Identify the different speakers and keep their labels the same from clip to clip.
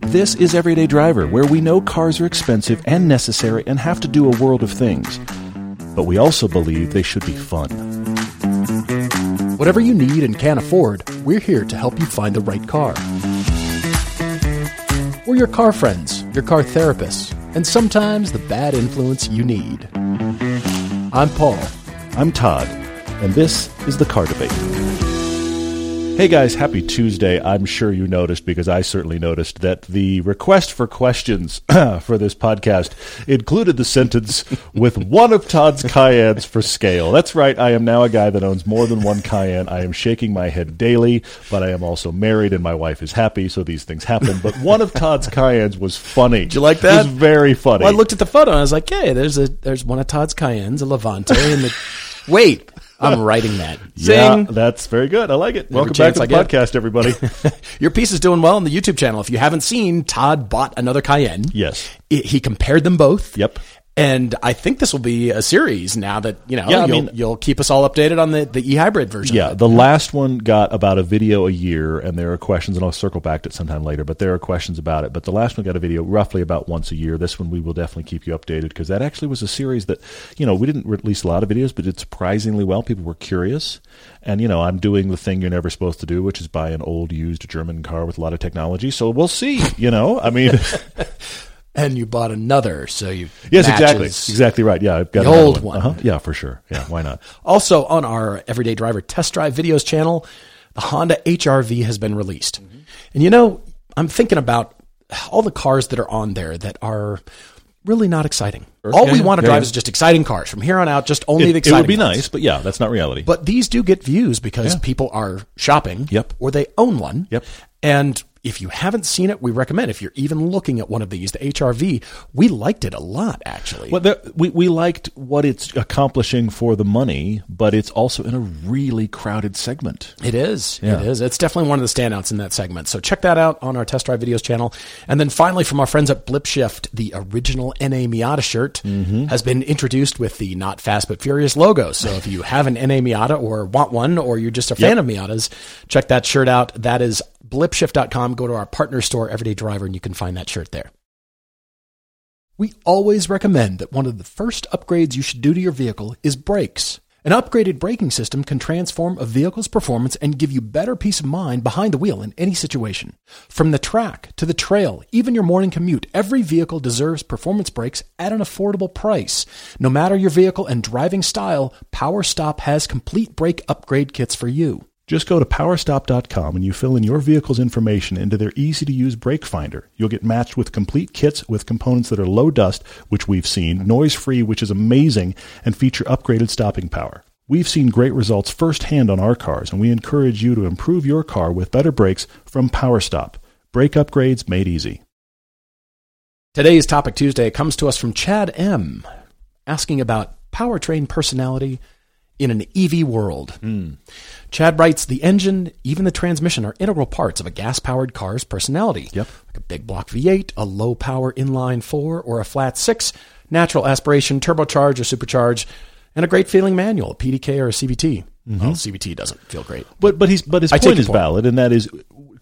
Speaker 1: This is Everyday Driver, where we know cars are expensive and necessary and have to do a world of things. But we also believe they should be fun.
Speaker 2: Whatever you need and can't afford, we're here to help you find the right car. We're your car friends, your car therapists, and sometimes the bad influence you need. I'm Paul.
Speaker 1: I'm Todd, and this is the Car Debate. Hey guys, happy Tuesday. I'm sure you noticed, because I certainly noticed, that the request for questions for this podcast included the sentence, with one of Todd's Cayennes for scale. That's right, I am now a guy that owns more than one Cayenne. I am shaking my head daily, but I am also married and my wife is happy, so these things happen. But one of Todd's Cayennes was funny. Did
Speaker 2: you like that?
Speaker 1: It was very funny.
Speaker 2: Well, I looked at the photo and I was like, hey, there's a there's one of Todd's Cayennes, a Levante, and the wait. I'm writing that.
Speaker 1: yeah,
Speaker 2: Zing.
Speaker 1: that's very good. I like it. Welcome back to
Speaker 2: I
Speaker 1: the
Speaker 2: get.
Speaker 1: podcast, everybody.
Speaker 2: Your piece is doing well on the YouTube channel. If you haven't seen, Todd bought another Cayenne.
Speaker 1: yes.
Speaker 2: I- He compared them both.
Speaker 1: Yep.
Speaker 2: And I think this will be a series now that, you know,
Speaker 1: Yeah, I
Speaker 2: you'll,
Speaker 1: mean-
Speaker 2: you'll keep us all updated on the, the e-hybrid version.
Speaker 1: Yeah, the last one got about a video a year, and there are questions, and I'll circle back to it sometime later, but there are questions about it. But the last one got a video roughly about once a year. This one we will definitely keep you updated because that actually was a series that, you know, we didn't release a lot of videos, but did surprisingly well. People were curious. And, you know, I'm doing the thing you're never supposed to do, which is buy an old used German car with a lot of technology. So we'll see, you know? I mean,
Speaker 2: And you bought another, so you
Speaker 1: yes, exactly. Exactly right. Yeah, I've got
Speaker 2: The old one.
Speaker 1: Uh-huh. Yeah, for sure. Yeah, why not?
Speaker 2: Also on our Everyday Driver Test Drive Videos channel, the Honda HRV has been released. And you know, I'm thinking about all the cars that are on there that are really not exciting. All
Speaker 1: Yeah,
Speaker 2: we want to
Speaker 1: yeah,
Speaker 2: drive
Speaker 1: yeah.
Speaker 2: is just exciting cars. From here on out, just only the
Speaker 1: It, it would be nice, but yeah, that's not reality.
Speaker 2: But these do get views because people are shopping.
Speaker 1: Yep.
Speaker 2: Or they own one.
Speaker 1: Yep.
Speaker 2: And if you haven't seen it, we recommend. If you're even looking at one of these, the HRV, we liked it a lot actually.
Speaker 1: Well, we we liked what it's accomplishing for the money, but it's also in a really crowded segment.
Speaker 2: It is.
Speaker 1: Yeah.
Speaker 2: It is. It's definitely one of the standouts in that segment. So check that out on our test drive videos channel. And then finally, from our friends at BlipShift, the original NA Miata shirt
Speaker 1: Mm-hmm.
Speaker 2: has been introduced with the Not Fast But Furious logo. So if you have an NA Miata or want one, or you're just a fan of Miatas, check that shirt out. That is blipshift.com. Go to our partner store, Everyday Driver, and you can find that shirt there. We always recommend that one of the first upgrades you should do to your vehicle is brakes. An upgraded braking system can transform a vehicle's performance and give you better peace of mind behind the wheel in any situation. From the track to the trail, even your morning commute, every vehicle deserves performance brakes at an affordable price. No matter your vehicle and driving style, PowerStop has complete brake upgrade kits for you.
Speaker 1: Just go to powerstop.com and you fill in your vehicle's information into their easy to use brake finder. You'll get matched with complete kits with components that are low dust, which we've seen, noise free, which is amazing, and feature upgraded stopping power. We've seen great results firsthand on our cars, and we encourage you to improve your car with better brakes from PowerStop. Brake upgrades made easy.
Speaker 2: Today's Topic Tuesday comes to us from Chad M, asking about powertrain personality in an EV world. Chad writes The engine, even the transmission, are integral parts of a gas powered car's personality.
Speaker 1: Yep.
Speaker 2: Like a big block V8, a low power inline 4, or a flat 6, natural aspiration, turbocharge or supercharge, and a great feeling manual, a PDK or a CVT. Well, mm-hmm. CVT doesn't feel great.
Speaker 1: But but he's but his
Speaker 2: I
Speaker 1: point is
Speaker 2: point.
Speaker 1: valid, and that is,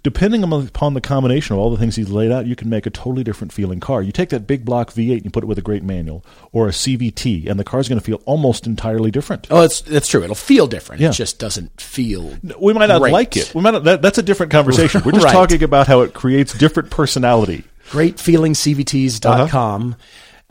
Speaker 1: depending upon the combination of all the things he's laid out, you can make a totally different feeling car. You take that big block V8 and you put it with a great manual, or a CVT, and the car's going to feel almost entirely different.
Speaker 2: Oh, it's, it's true. It'll feel different.
Speaker 1: Yeah.
Speaker 2: It just doesn't feel.
Speaker 1: We might not
Speaker 2: Great.
Speaker 1: like it. We might not, that, that's a different conversation. We're just
Speaker 2: Right.
Speaker 1: talking about how it creates different personality.
Speaker 2: greatfeelingcvts.com.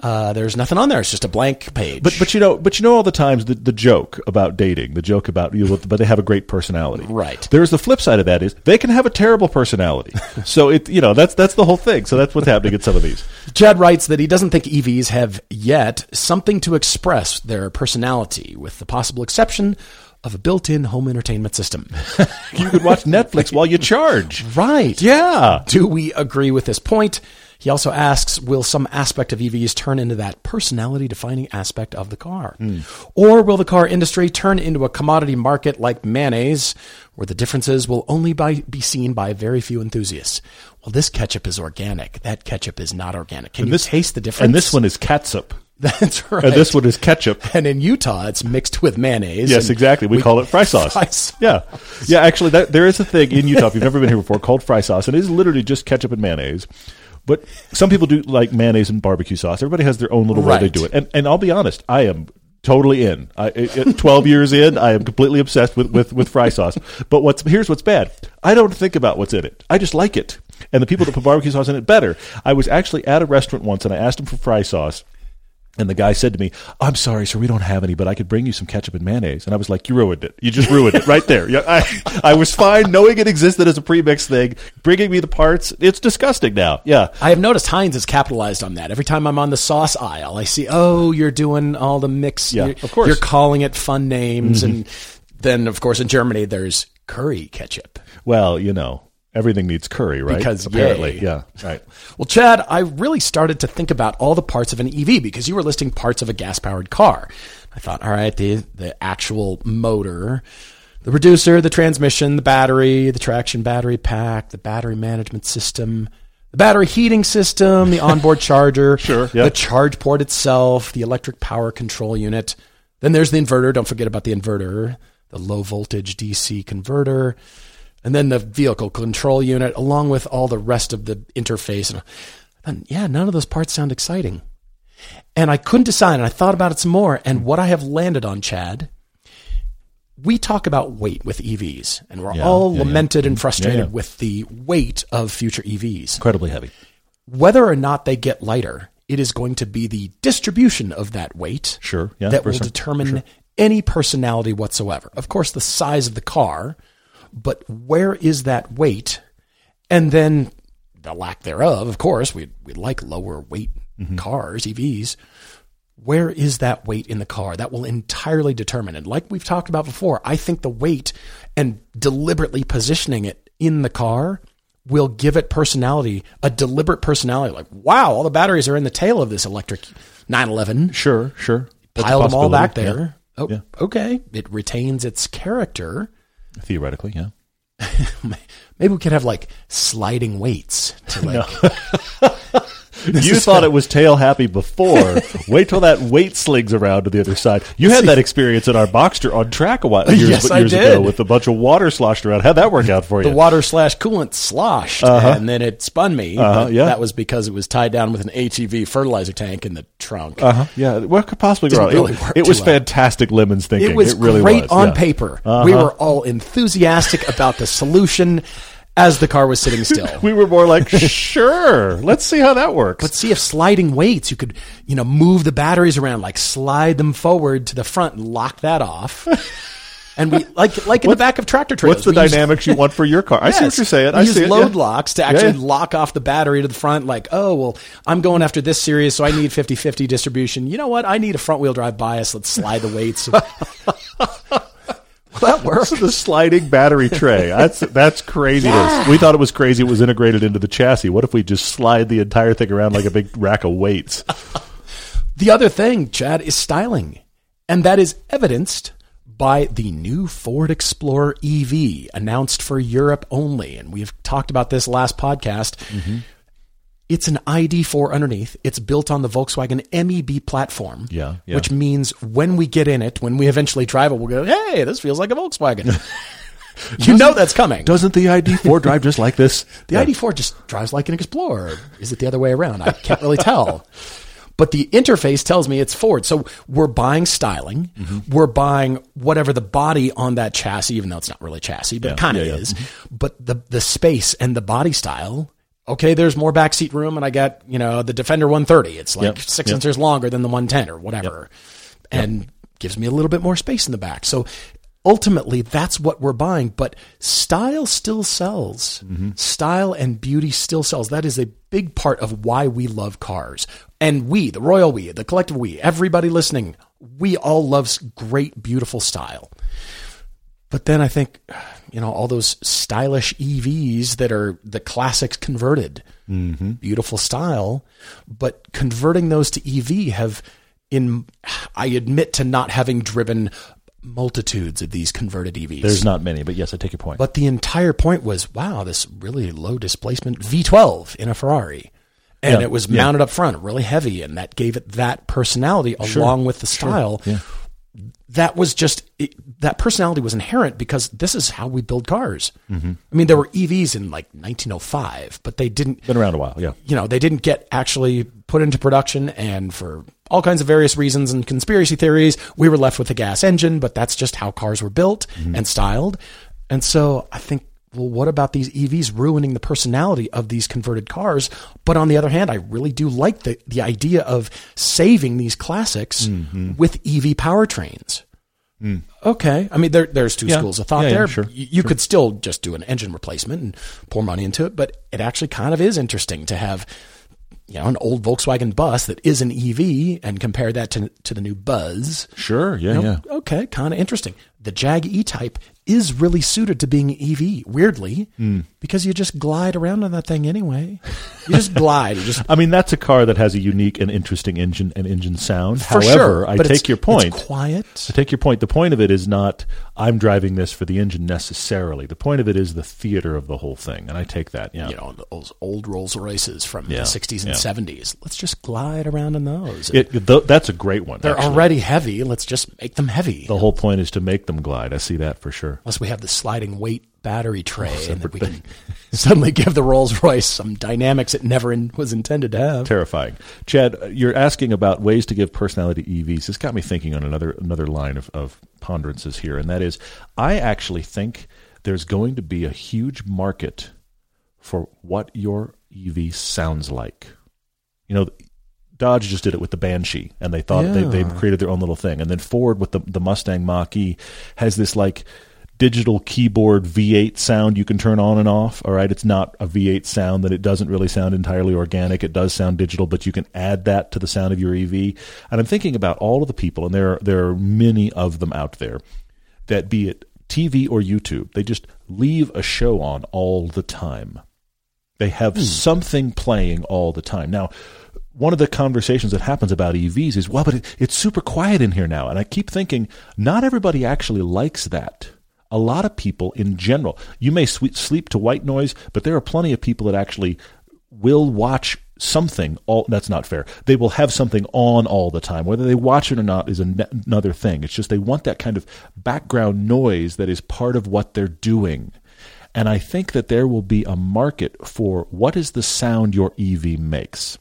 Speaker 2: Uh, there's nothing on there. It's just a blank page.
Speaker 1: But but you know but you know all the times the, the joke about dating, the joke about you, but they have a great personality.
Speaker 2: Right.
Speaker 1: There's the flip side of that is they can have a terrible personality. so it you know that's that's the whole thing. So that's what's happening in some of these.
Speaker 2: Chad writes that he doesn't think EVs have yet something to express their personality, with the possible exception of a built-in home entertainment system.
Speaker 1: You could watch Netflix while you charge.
Speaker 2: right.
Speaker 1: Yeah.
Speaker 2: Do we agree with this point? He also asks, will some aspect of EVs turn into that personality defining aspect of the car? Hmm. Or will the car industry turn into a commodity market like mayonnaise, where the differences will only by, be seen by very few enthusiasts? Well, this ketchup is organic. That ketchup is not organic. Can you
Speaker 1: this-
Speaker 2: taste the difference?
Speaker 1: And this one is catsup.
Speaker 2: That's right.
Speaker 1: And this one is ketchup.
Speaker 2: And in Utah, it's mixed with mayonnaise.
Speaker 1: Yes,
Speaker 2: and
Speaker 1: exactly. We, call it fry sauce.
Speaker 2: Fry sauce.
Speaker 1: Yeah, yeah. Actually, that, there is a thing in Utah. If you've never been here before, called fry sauce, and it is literally just ketchup and mayonnaise. But some people do like mayonnaise and barbecue sauce. Everybody has their own little way they do it. And and I'll be honest, I am totally in. I, at Twelve years in, I am completely obsessed with, with, with fry sauce. But what's here's what's bad. I don't think about what's in it. I just like it. And the people that put barbecue sauce in it better. I was actually at a restaurant once, and I asked them for fry sauce. And the guy said to me, "I'm sorry, sir, we don't have any, but I could bring you some ketchup and mayonnaise." And I was like, "You ruined it. You just ruined it right there." Yeah, I, I was fine knowing it existed as a premix thing. Bringing me the parts, it's disgusting now. Yeah,
Speaker 2: I have noticed Heinz has capitalized on that. Every time I'm on the sauce aisle, I see, oh, you're doing all the mix.
Speaker 1: Yeah, of course.
Speaker 2: You're calling it fun names. Mm-hmm. And then, of course, in Germany, there's curry ketchup.
Speaker 1: well, you know, everything needs curry, right?
Speaker 2: Because,
Speaker 1: apparently,
Speaker 2: yay.
Speaker 1: yeah, right.
Speaker 2: Well, Chad, I really started to think about all the parts of an EV because you were listing parts of a gas powered car. I thought, all right, the, the actual motor, the reducer, the transmission, the battery, the traction battery pack, the battery management system, the battery heating system, the onboard charger,
Speaker 1: Sure, yeah.
Speaker 2: the charge port itself, the electric power control unit. Then there's the inverter. Don't forget about the inverter, the low voltage DC converter, and then the vehicle control unit, along with all the rest of the interface. And then, yeah, none of those parts sound exciting. And I couldn't decide, and I thought about it some more. And what I have landed on, Chad, we talk about weight with EVs, and we're
Speaker 1: Yeah,
Speaker 2: all
Speaker 1: yeah, yeah.
Speaker 2: lamented and frustrated
Speaker 1: Yeah, yeah.
Speaker 2: with the weight of future EVs
Speaker 1: Incredibly heavy.
Speaker 2: whether or not they get lighter, it is going to be the distribution of that weight
Speaker 1: Sure, yeah,
Speaker 2: that will
Speaker 1: sure,
Speaker 2: determine any personality whatsoever. Of course, the size of the car, but where is that weight? And then the lack thereof, of course, we'd, we'd like lower weight
Speaker 1: Mm-hmm.
Speaker 2: cars, EVs. Where is that weight in the car? That will entirely determine. And like we've talked about before, I think the weight and deliberately positioning it in the car will give it personality, a deliberate personality. Like, wow, all the batteries are in the tail of this electric 911.
Speaker 1: Sure, sure. That's
Speaker 2: Pile them all back there. Oh,
Speaker 1: Yeah.
Speaker 2: okay. It retains its character.
Speaker 1: Theoretically, yeah.
Speaker 2: Maybe we could have like sliding weights to like
Speaker 1: you thought it was tail happy before. Wait till that weight slings around to the other side. You had that experience in our Boxster on track a while years,
Speaker 2: Yes,
Speaker 1: years ago with a bunch of water sloshed around. How'd that work out for you?
Speaker 2: the water slash coolant sloshed, and then it spun me.
Speaker 1: Uh-huh, yeah.
Speaker 2: that was because it was tied down with an ATV fertilizer tank in the trunk.
Speaker 1: uh-huh. Yeah, what could possibly go wrong?
Speaker 2: really
Speaker 1: it, it was fantastic. Lemons thinking.
Speaker 2: it was
Speaker 1: really
Speaker 2: great
Speaker 1: was,
Speaker 2: on
Speaker 1: yeah.
Speaker 2: paper.
Speaker 1: Uh-huh.
Speaker 2: We were all enthusiastic about the solution as the car was sitting still.
Speaker 1: We were more like, sure, let's see how that works.
Speaker 2: But see if sliding weights, you could, you know, move the batteries around, like slide them forward to the front and lock that off. And we like like in the back of tractor trailers.
Speaker 1: What's the
Speaker 2: we use-
Speaker 1: dynamics you want for your car? I see what you're saying.
Speaker 2: We
Speaker 1: I
Speaker 2: use
Speaker 1: see it.
Speaker 2: load
Speaker 1: yeah.
Speaker 2: locks to actually
Speaker 1: yeah.
Speaker 2: lock off the battery to the front. Like, oh, well, I'm going after this series, so I need 50 50 distribution. You know what? I need a front wheel drive bias. Let's slide the weights. that works.
Speaker 1: the sliding battery tray. That's that's craziness. We thought it was crazy. It was integrated into the chassis. What if we just slide the entire thing around like a big rack of weights?
Speaker 2: The other thing, Chad, is styling. And that is evidenced by the new Ford Explorer EV announced for Europe only. And we've talked about this last podcast.
Speaker 1: Mm-hmm.
Speaker 2: It's an ID4 underneath. It's built on the Volkswagen MEB platform.
Speaker 1: Yeah, yeah.
Speaker 2: Which means when we get in it, when we eventually drive it, we'll go, hey, this feels like a Volkswagen. you know that's coming.
Speaker 1: Doesn't the ID4 drive just like this?
Speaker 2: The ID4 just drives like an Explorer. Is it the other way around? I can't really tell. But the interface tells me it's Ford. So we're buying styling.
Speaker 1: Mm-hmm.
Speaker 2: We're buying whatever the body on that chassis, even though it's not really chassis, but it kind of
Speaker 1: yeah, yeah.
Speaker 2: is. But the the space and the body style. Okay, there's more backseat room, and I got you know the Defender 130. It's like
Speaker 1: Yep,
Speaker 2: six
Speaker 1: yep.
Speaker 2: inches longer than the 110 or whatever, and gives me a little bit more space in the back. So ultimately, that's what we're buying. But style still sells.
Speaker 1: Mm-hmm.
Speaker 2: Style and beauty still sells. That is a big part of why we love cars. And we, the royal we, the collective we, everybody listening, we all love s- great, beautiful style. But then I think, you know, all those stylish EVs that are the classics converted, mm-hmm. beautiful style, but converting those to EV have, in, I admit to not having driven multitudes of these converted EVs.
Speaker 1: There's not many, but yes, I take your point.
Speaker 2: But the entire point was, wow, this really low displacement V12 in a Ferrari. and
Speaker 1: Yeah.
Speaker 2: it was
Speaker 1: Yeah.
Speaker 2: mounted up front, really heavy, and that gave it that personality along with the style.
Speaker 1: Yeah.
Speaker 2: That was just it, that personality was inherent because this is how we build cars.
Speaker 1: Mm-hmm.
Speaker 2: I mean, there were EVs in like 1905, but they didn't
Speaker 1: Been around a while. Yeah.
Speaker 2: you know, they didn't get actually put into production and for all kinds of various reasons and conspiracy theories, we were left with a gas engine, but that's just how cars were built and styled. And so I think, well, what about these EVs ruining the personality of these converted cars? But on the other hand, I really do like the, the idea of saving these classics mm-hmm. with EV powertrains. Mm. Okay. I mean, there, there's two
Speaker 1: Yeah.
Speaker 2: schools of thought
Speaker 1: Yeah, yeah,
Speaker 2: there.
Speaker 1: sure,
Speaker 2: You, you could still just do an engine replacement and pour money into it, but it actually kind of is interesting to have, you know, an old Volkswagen bus that is an EV and compare that to, to the new Buzz.
Speaker 1: Sure. Yeah.
Speaker 2: You know,
Speaker 1: Yeah.
Speaker 2: Okay, kind of interesting. The Jag E-Type is really suited to being EV, weirdly,
Speaker 1: Hmm.
Speaker 2: because you just glide around on that thing anyway. You just glide. You just
Speaker 1: I mean, that's a car that has a unique and interesting engine and engine sound.
Speaker 2: for
Speaker 1: However,
Speaker 2: sure.
Speaker 1: I take your point.
Speaker 2: It's quiet.
Speaker 1: I take your point. The point of it is not I'm driving this for the engine necessarily. The point of it is the theater of the whole thing, and I take that. Yeah.
Speaker 2: you know, those old Rolls Royces from
Speaker 1: Yeah,
Speaker 2: the 60s and
Speaker 1: yeah.
Speaker 2: 70s. Let's just glide around in those.
Speaker 1: It, th- that's a great one.
Speaker 2: They're
Speaker 1: actually.
Speaker 2: already heavy. Let's just make them heavy.
Speaker 1: The whole point is to make them glide. I see that for sure.
Speaker 2: Unless we have the sliding weight battery tray, oh, and then we can suddenly give the Rolls Royce some dynamics it never in, was intended to have.
Speaker 1: Terrifying. Chad, uh, you're asking about ways to give personality EVs. This got me thinking on another another line of, of ponderances here, and that is I actually think there's going to be a huge market for what your EV sounds like. You know, Dodge just did it with the Banshee, and they thought they, they created their own little thing. And then Ford with the, the Mustang Mach E has this like digital keyboard V8 sound you can turn on and off. All right, it's not a V8 sound that it doesn't really sound entirely organic. It does sound digital, but you can add that to the sound of your EV. And I'm thinking about all of the people, and there are, there are many of them out there that be it TV or YouTube, they just leave a show on all the time. They have hmm. something playing all the time. Now, one of the conversations that happens about EVs is, well, but it, it's super quiet in here now. And I keep thinking, not everybody actually likes that. A lot of people in general, you may sleep to white noise, but there are plenty of people that actually will watch something all that's not fair they will have something on all the time whether they watch it or not is an- another thing it's just they want that kind of background noise that is part of what they're doing and I think that there will be a market for what is the sound your EV makes.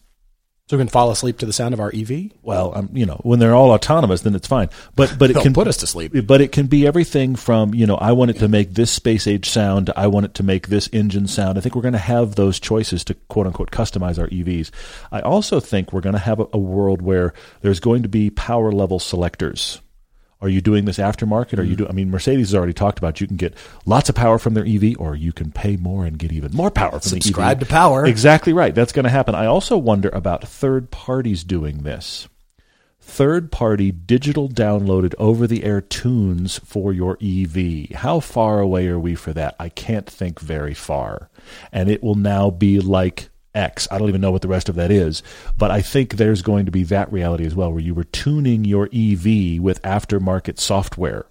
Speaker 2: So we can fall asleep to the sound of our EV.
Speaker 1: Well, um, you know, when they're all autonomous, then it's fine. But but it can
Speaker 2: put us to sleep.
Speaker 1: But it can be everything from you know, I want it to make this space age sound. I want it to make this engine sound. I think we're going to have those choices to quote unquote customize our EVs. I also think we're going to have a, a world where there's going to be power level selectors. Are you doing this aftermarket? Are you mm-hmm. do? I mean, Mercedes has already talked about you can get lots of power from their EV, or you can pay more and get even more power from
Speaker 2: Subscribe
Speaker 1: the
Speaker 2: to
Speaker 1: EV.
Speaker 2: power.
Speaker 1: Exactly right. That's going to happen. I also wonder about third parties doing this. Third party digital downloaded over the air tunes for your EV. How far away are we for that? I can't think very far. And it will now be like X. I don't even know what the rest of that is, but I think there's going to be that reality as well, where you were tuning your EV with aftermarket software.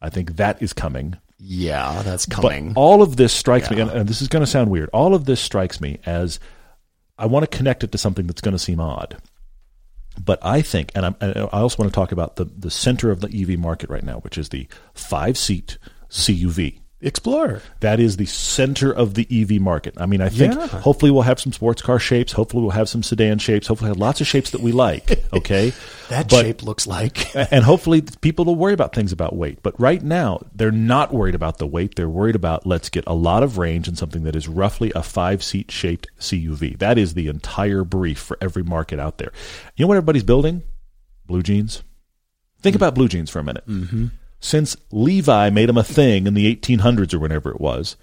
Speaker 1: I think that is coming.
Speaker 2: Yeah, that's
Speaker 1: But
Speaker 2: coming.
Speaker 1: all of this strikes me, and, and this is going to sound weird. All of this strikes me as I want to connect it to something that's going to seem odd. But I think, and, I'm, and I also want to talk about the, the center of the EV market right now, which is the five seat CUV.
Speaker 2: Explorer.
Speaker 1: That is the center of the EV market. I mean, I think
Speaker 2: Yeah.
Speaker 1: hopefully we'll have some sports car shapes. Hopefully we'll have some sedan shapes. Hopefully we'll have lots of shapes that we like. Okay.
Speaker 2: That
Speaker 1: But-
Speaker 2: shape looks like.
Speaker 1: and hopefully people will worry about things about weight. But right now, they're not worried about the weight. They're worried about let's get a lot of range in something that is roughly a five seat shaped CUV. That is the entire brief for every market out there. You know what everybody's building? Blue jeans. Think about blue jeans for a minute. Mm-hmm. Since Levi made them a thing in the 1800s or whenever it was,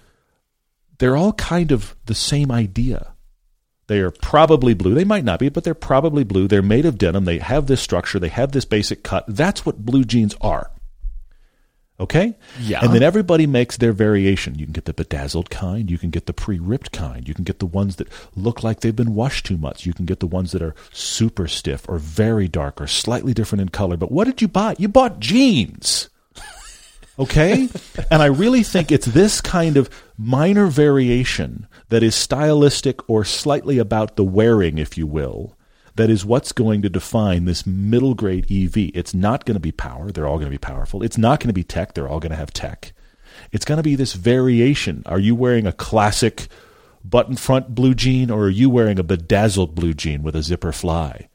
Speaker 1: they're all kind of the same idea. They are probably blue. They might not be, but they're probably blue. They're made of denim. They have this structure. They have this basic cut. That's what blue jeans are. Okay?
Speaker 2: Yeah.
Speaker 1: And then everybody makes their variation. You can get the bedazzled kind. You can get the pre ripped kind. You can get the ones that look like they've been washed too much. You can get the ones that are super stiff or very dark or slightly different in color. But what did you buy? You bought jeans. Okay? and I really think it's this kind of minor variation that is stylistic or slightly about the wearing, if you will, that is what's going to define this middle grade EV. It's not going to be power. They're all going to be powerful. It's not going to be tech. They're all going to have tech. It's going to be this variation. Are you wearing a classic button front blue jean or are you wearing a bedazzled blue jean with a zipper fly?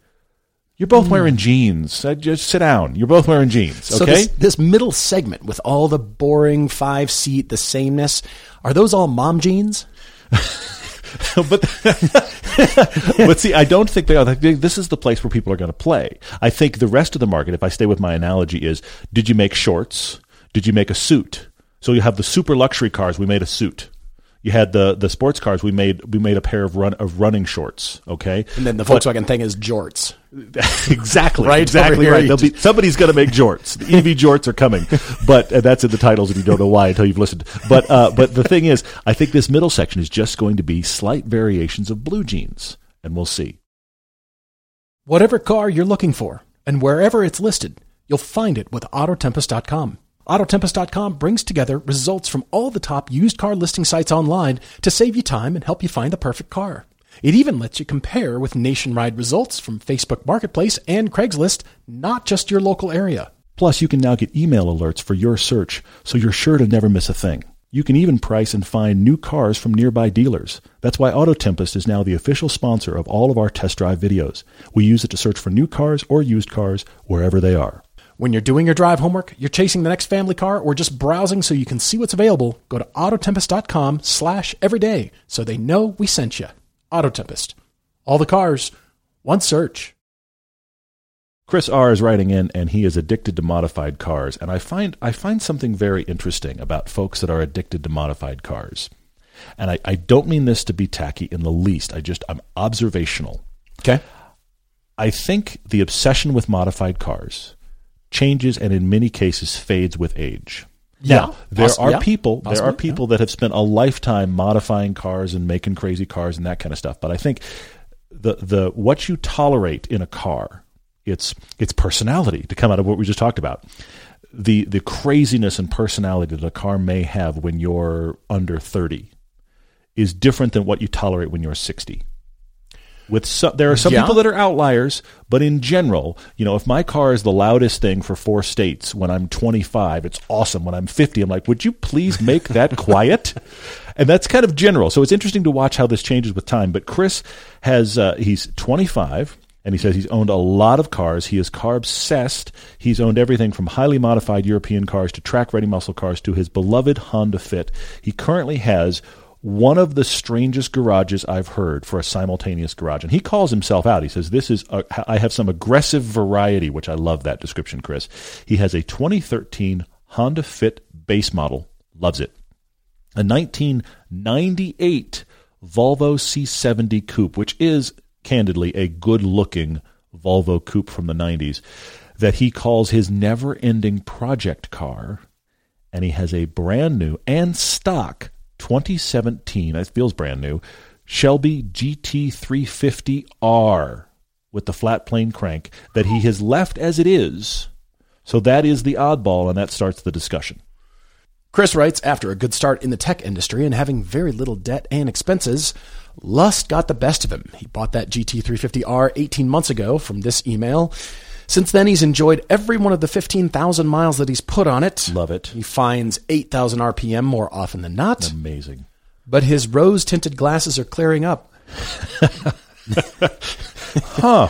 Speaker 1: You're both wearing jeans. Uh, just sit down. You're both wearing jeans. Okay.
Speaker 2: So this, this middle segment with all the boring five seat, the sameness, are those all mom jeans?
Speaker 1: but but see, I don't think they are. This is the place where people are going to play. I think the rest of the market, if I stay with my analogy, is: Did you make shorts? Did you make a suit? So you have the super luxury cars. We made a suit. You had the the sports cars. We made we made a pair of run of running shorts. Okay,
Speaker 2: And then the Volkswagen thing is jorts.
Speaker 1: exactly
Speaker 2: Right,
Speaker 1: exactly right. be, somebody's going to make jorts. The EV jorts are coming, but uh, that's in the titles, and you don't know why until you've listened. But uh, but the thing is, I think this middle section is just going to be slight variations of blue jeans, and we'll see.
Speaker 2: Whatever car you're looking for, and wherever it's listed, you'll find it with Autotempest.com. Autotempest.com brings together results from all the top used car listing sites online to save you time and help you find the perfect car. It even lets you compare with nationwide results from Facebook Marketplace and Craigslist, not just your local area.
Speaker 1: Plus, you can now get email alerts for your search, so you're sure to never miss a thing. You can even price and find new cars from nearby dealers. That's why AutoTempest is now the official sponsor of all of our test drive videos. We use it to search for new cars or used cars wherever they are.
Speaker 2: When you're doing your drive homework, you're chasing the next family car, or just browsing so you can see what's available, go to autotempest.com slash everyday so they know we sent you. Autotempest. All the cars, one search.
Speaker 1: Chris R is writing in, and he is addicted to modified cars. And I find I find something very interesting about folks that are addicted to modified cars. And I, I don't mean this to be tacky in the least. I just I'm observational.
Speaker 2: Okay.
Speaker 1: I think the obsession with modified cars changes and in many cases fades with age.
Speaker 2: Yeah.
Speaker 1: Now, there
Speaker 2: Poss-
Speaker 1: are
Speaker 2: yeah.
Speaker 1: people there are
Speaker 2: Possibly,
Speaker 1: people that have spent a lifetime modifying cars and making crazy cars and that kind of stuff. But I think the the what you tolerate in a car, its its personality to come out of what we just talked about. The the craziness and personality that a car may have when you're under 30 is different than what you tolerate when you're 60 with some, there are some
Speaker 2: Yeah.
Speaker 1: people that are outliers, but in general, you know, if my car is the loudest thing for four states when I'm 25, it's awesome. When I'm 50, I'm like, would you please make that quiet? And that's kind of general. So it's interesting to watch how this changes with time. But Chris has, uh, he's 25. And he says he's owned a lot of cars. He is car obsessed. He's owned everything from highly modified European cars to track ready muscle cars to his beloved Honda Fit. He currently has one of the strangest garages I've heard for a simultaneous garage. And he calls himself out. He says, This is, a, I have some aggressive variety, which I love that description, Chris. He has a 2013 Honda Fit base model, loves it. A 1998 Volvo C70 coupe, which is candidly a good looking Volvo coupe from the 90s, that he calls his never ending project car. And he has a brand new and stock 2017, it feels brand new, Shelby GT350R with the flat plane crank that he has left as it is. So that is the oddball, and that starts the discussion.
Speaker 2: Chris writes After a good start in the tech industry and having very little debt and expenses, lust got the best of him. He bought that GT350R 18 months ago from this email. Since then, he's enjoyed every one of the 15,000 miles that he's put on it.
Speaker 1: Love it.
Speaker 2: He finds 8,000 RPM more often than not,
Speaker 1: Amazing.
Speaker 2: but his rose tinted glasses are clearing up.
Speaker 1: Huh.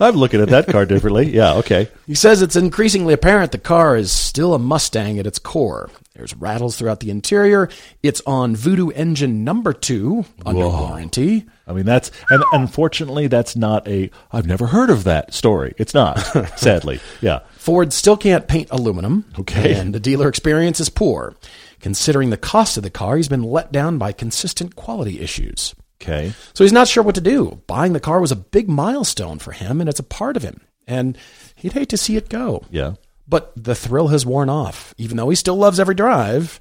Speaker 1: I'm looking at that car differently. Yeah, okay.
Speaker 2: He says it's increasingly apparent the car is still a Mustang at its core. There's rattles throughout the interior. It's on Voodoo engine number two under
Speaker 1: Whoa.
Speaker 2: warranty.
Speaker 1: I mean, that's, and unfortunately, that's not a, I've never heard of that story. It's not, sadly. Yeah.
Speaker 2: Ford still can't paint aluminum.
Speaker 1: Okay.
Speaker 2: And the dealer experience is poor. Considering the cost of the car, he's been let down by consistent quality issues.
Speaker 1: Okay.
Speaker 2: So he's not sure what to do. Buying the car was a big milestone for him, and it's a part of him. And he'd hate to see it go.
Speaker 1: Yeah.
Speaker 2: But the thrill has worn off. Even though he still loves every drive,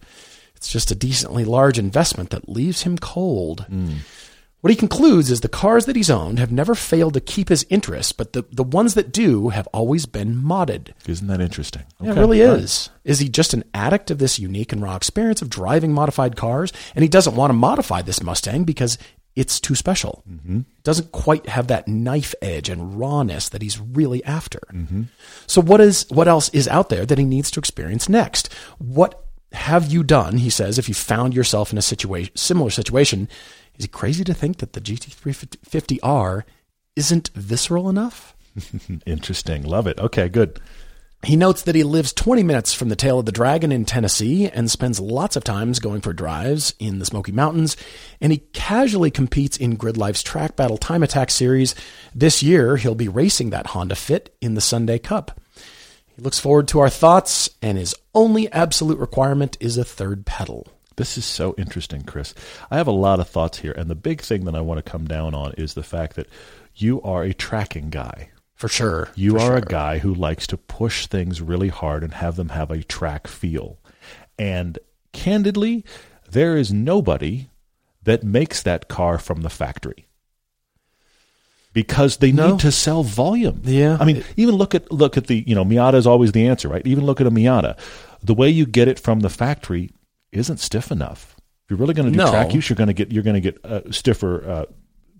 Speaker 2: it's just a decently large investment that leaves him cold. Hmm. What he concludes is the cars that he's owned have never failed to keep his interest, but the, the ones that do have always been modded.
Speaker 1: Isn't that interesting?
Speaker 2: Yeah, it really
Speaker 1: all right.
Speaker 2: is. Is he just an addict of this unique and raw experience of driving modified cars? And he doesn't want to modify this Mustang because it's too special. Mm-hmm. Doesn't quite have that knife edge and rawness that he's really after. So what is what else is out there that he needs to experience next? What have you done? He says, if you found yourself in a situation similar situation, is it crazy to think that the GT350R isn't visceral enough?
Speaker 1: Interesting. Love it. Okay, good.
Speaker 2: He notes that he lives 20 minutes from the tail of the dragon in Tennessee and spends lots of times going for drives in the Smoky Mountains. And he casually competes in GridLife's Track Battle Time Attack series. This year, he'll be racing that Honda Fit in the Sunday Cup. He looks forward to our thoughts, and his only absolute requirement is a third pedal.
Speaker 1: This is so interesting, Chris. I have a lot of thoughts here, and the big thing that I want to come down on is the fact that you are a tracking guy.
Speaker 2: For sure.
Speaker 1: You
Speaker 2: For
Speaker 1: are
Speaker 2: sure.
Speaker 1: a guy who likes to push things really hard and have them have a track feel. And candidly, there is nobody that makes that car from the factory. Because they
Speaker 2: No.
Speaker 1: need to sell volume.
Speaker 2: Yeah.
Speaker 1: I mean, even look at look at the, you know, Miata is always the answer, right? Even look at a Miata. The way you get it from the factory isn't stiff enough. If you're really going to do
Speaker 2: No.
Speaker 1: track use, you're going to get you're going to get uh, stiffer uh,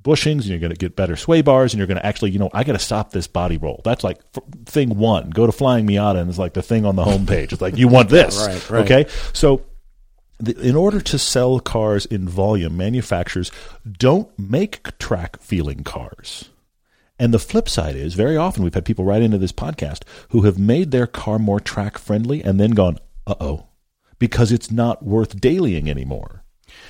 Speaker 1: bushings, and you're going to get better sway bars, and you're going to actually, you know, I got to stop this body roll. That's like f- thing one. Go to Flying Miata, and it's like the thing on the homepage. It's like you want this,
Speaker 2: Right, right.
Speaker 1: Okay, so. The, in order to sell cars in volume, manufacturers don't make track feeling cars. And the flip side is very often we've had people write into this podcast who have made their car more track friendly and then gone, uh oh, because it's not worth dailying anymore.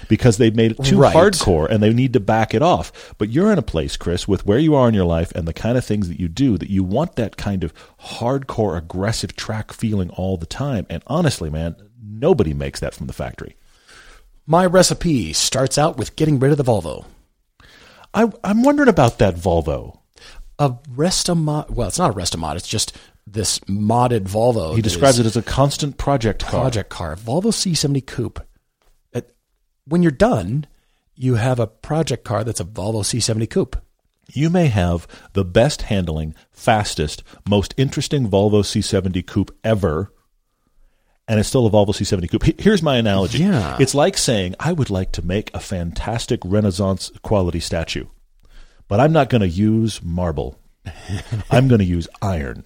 Speaker 1: Because they've made it too
Speaker 2: Right.
Speaker 1: hardcore and they need to back it off. But you're in a place, Chris, with where you are in your life and the kind of things that you do that you want that kind of hardcore, aggressive track feeling all the time. And honestly, man, nobody makes that from the factory.
Speaker 2: My recipe starts out with getting rid of the Volvo.
Speaker 1: I, I'm wondering about that Volvo.
Speaker 2: A Restomod. Well, it's not a Restomod. It's just this modded Volvo.
Speaker 1: He describes it as a constant project car.
Speaker 2: project car, Volvo C70 Coupe. When you're done, you have a project car that's a Volvo C70 Coupe.
Speaker 1: You may have the best handling, fastest, most interesting Volvo C70 coupe ever, and it's still a Volvo C70 coupe. Here's my analogy.
Speaker 2: Yeah.
Speaker 1: It's like saying, I would like to make a fantastic Renaissance quality statue, but I'm not going to use marble. I'm going to use iron.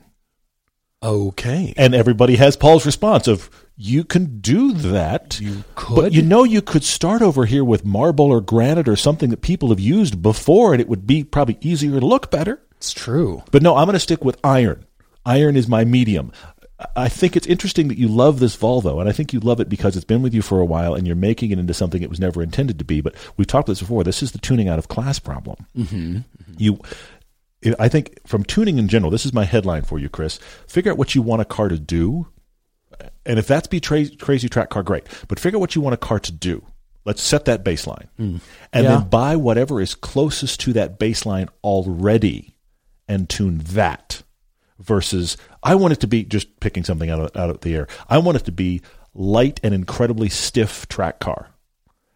Speaker 2: Okay.
Speaker 1: And everybody has Paul's response of, you can do that.
Speaker 2: You could.
Speaker 1: But you know, you could start over here with marble or granite or something that people have used before, and it would be probably easier to look better.
Speaker 2: It's true.
Speaker 1: But no, I'm going to stick with iron. Iron is my medium. I think it's interesting that you love this Volvo, and I think you love it because it's been with you for a while, and you're making it into something it was never intended to be. But we've talked about this before. This is the tuning out of class problem. Mm-hmm. You, I think from tuning in general, this is my headline for you, Chris. Figure out what you want a car to do, and if that's be tra- crazy track car, great. But figure out what you want a car to do. Let's set that baseline, hmm. and
Speaker 2: Yeah.
Speaker 1: then buy whatever is closest to that baseline already, and tune that. Versus, I want it to be just picking something out of out of the air. I want it to be light and incredibly stiff track car,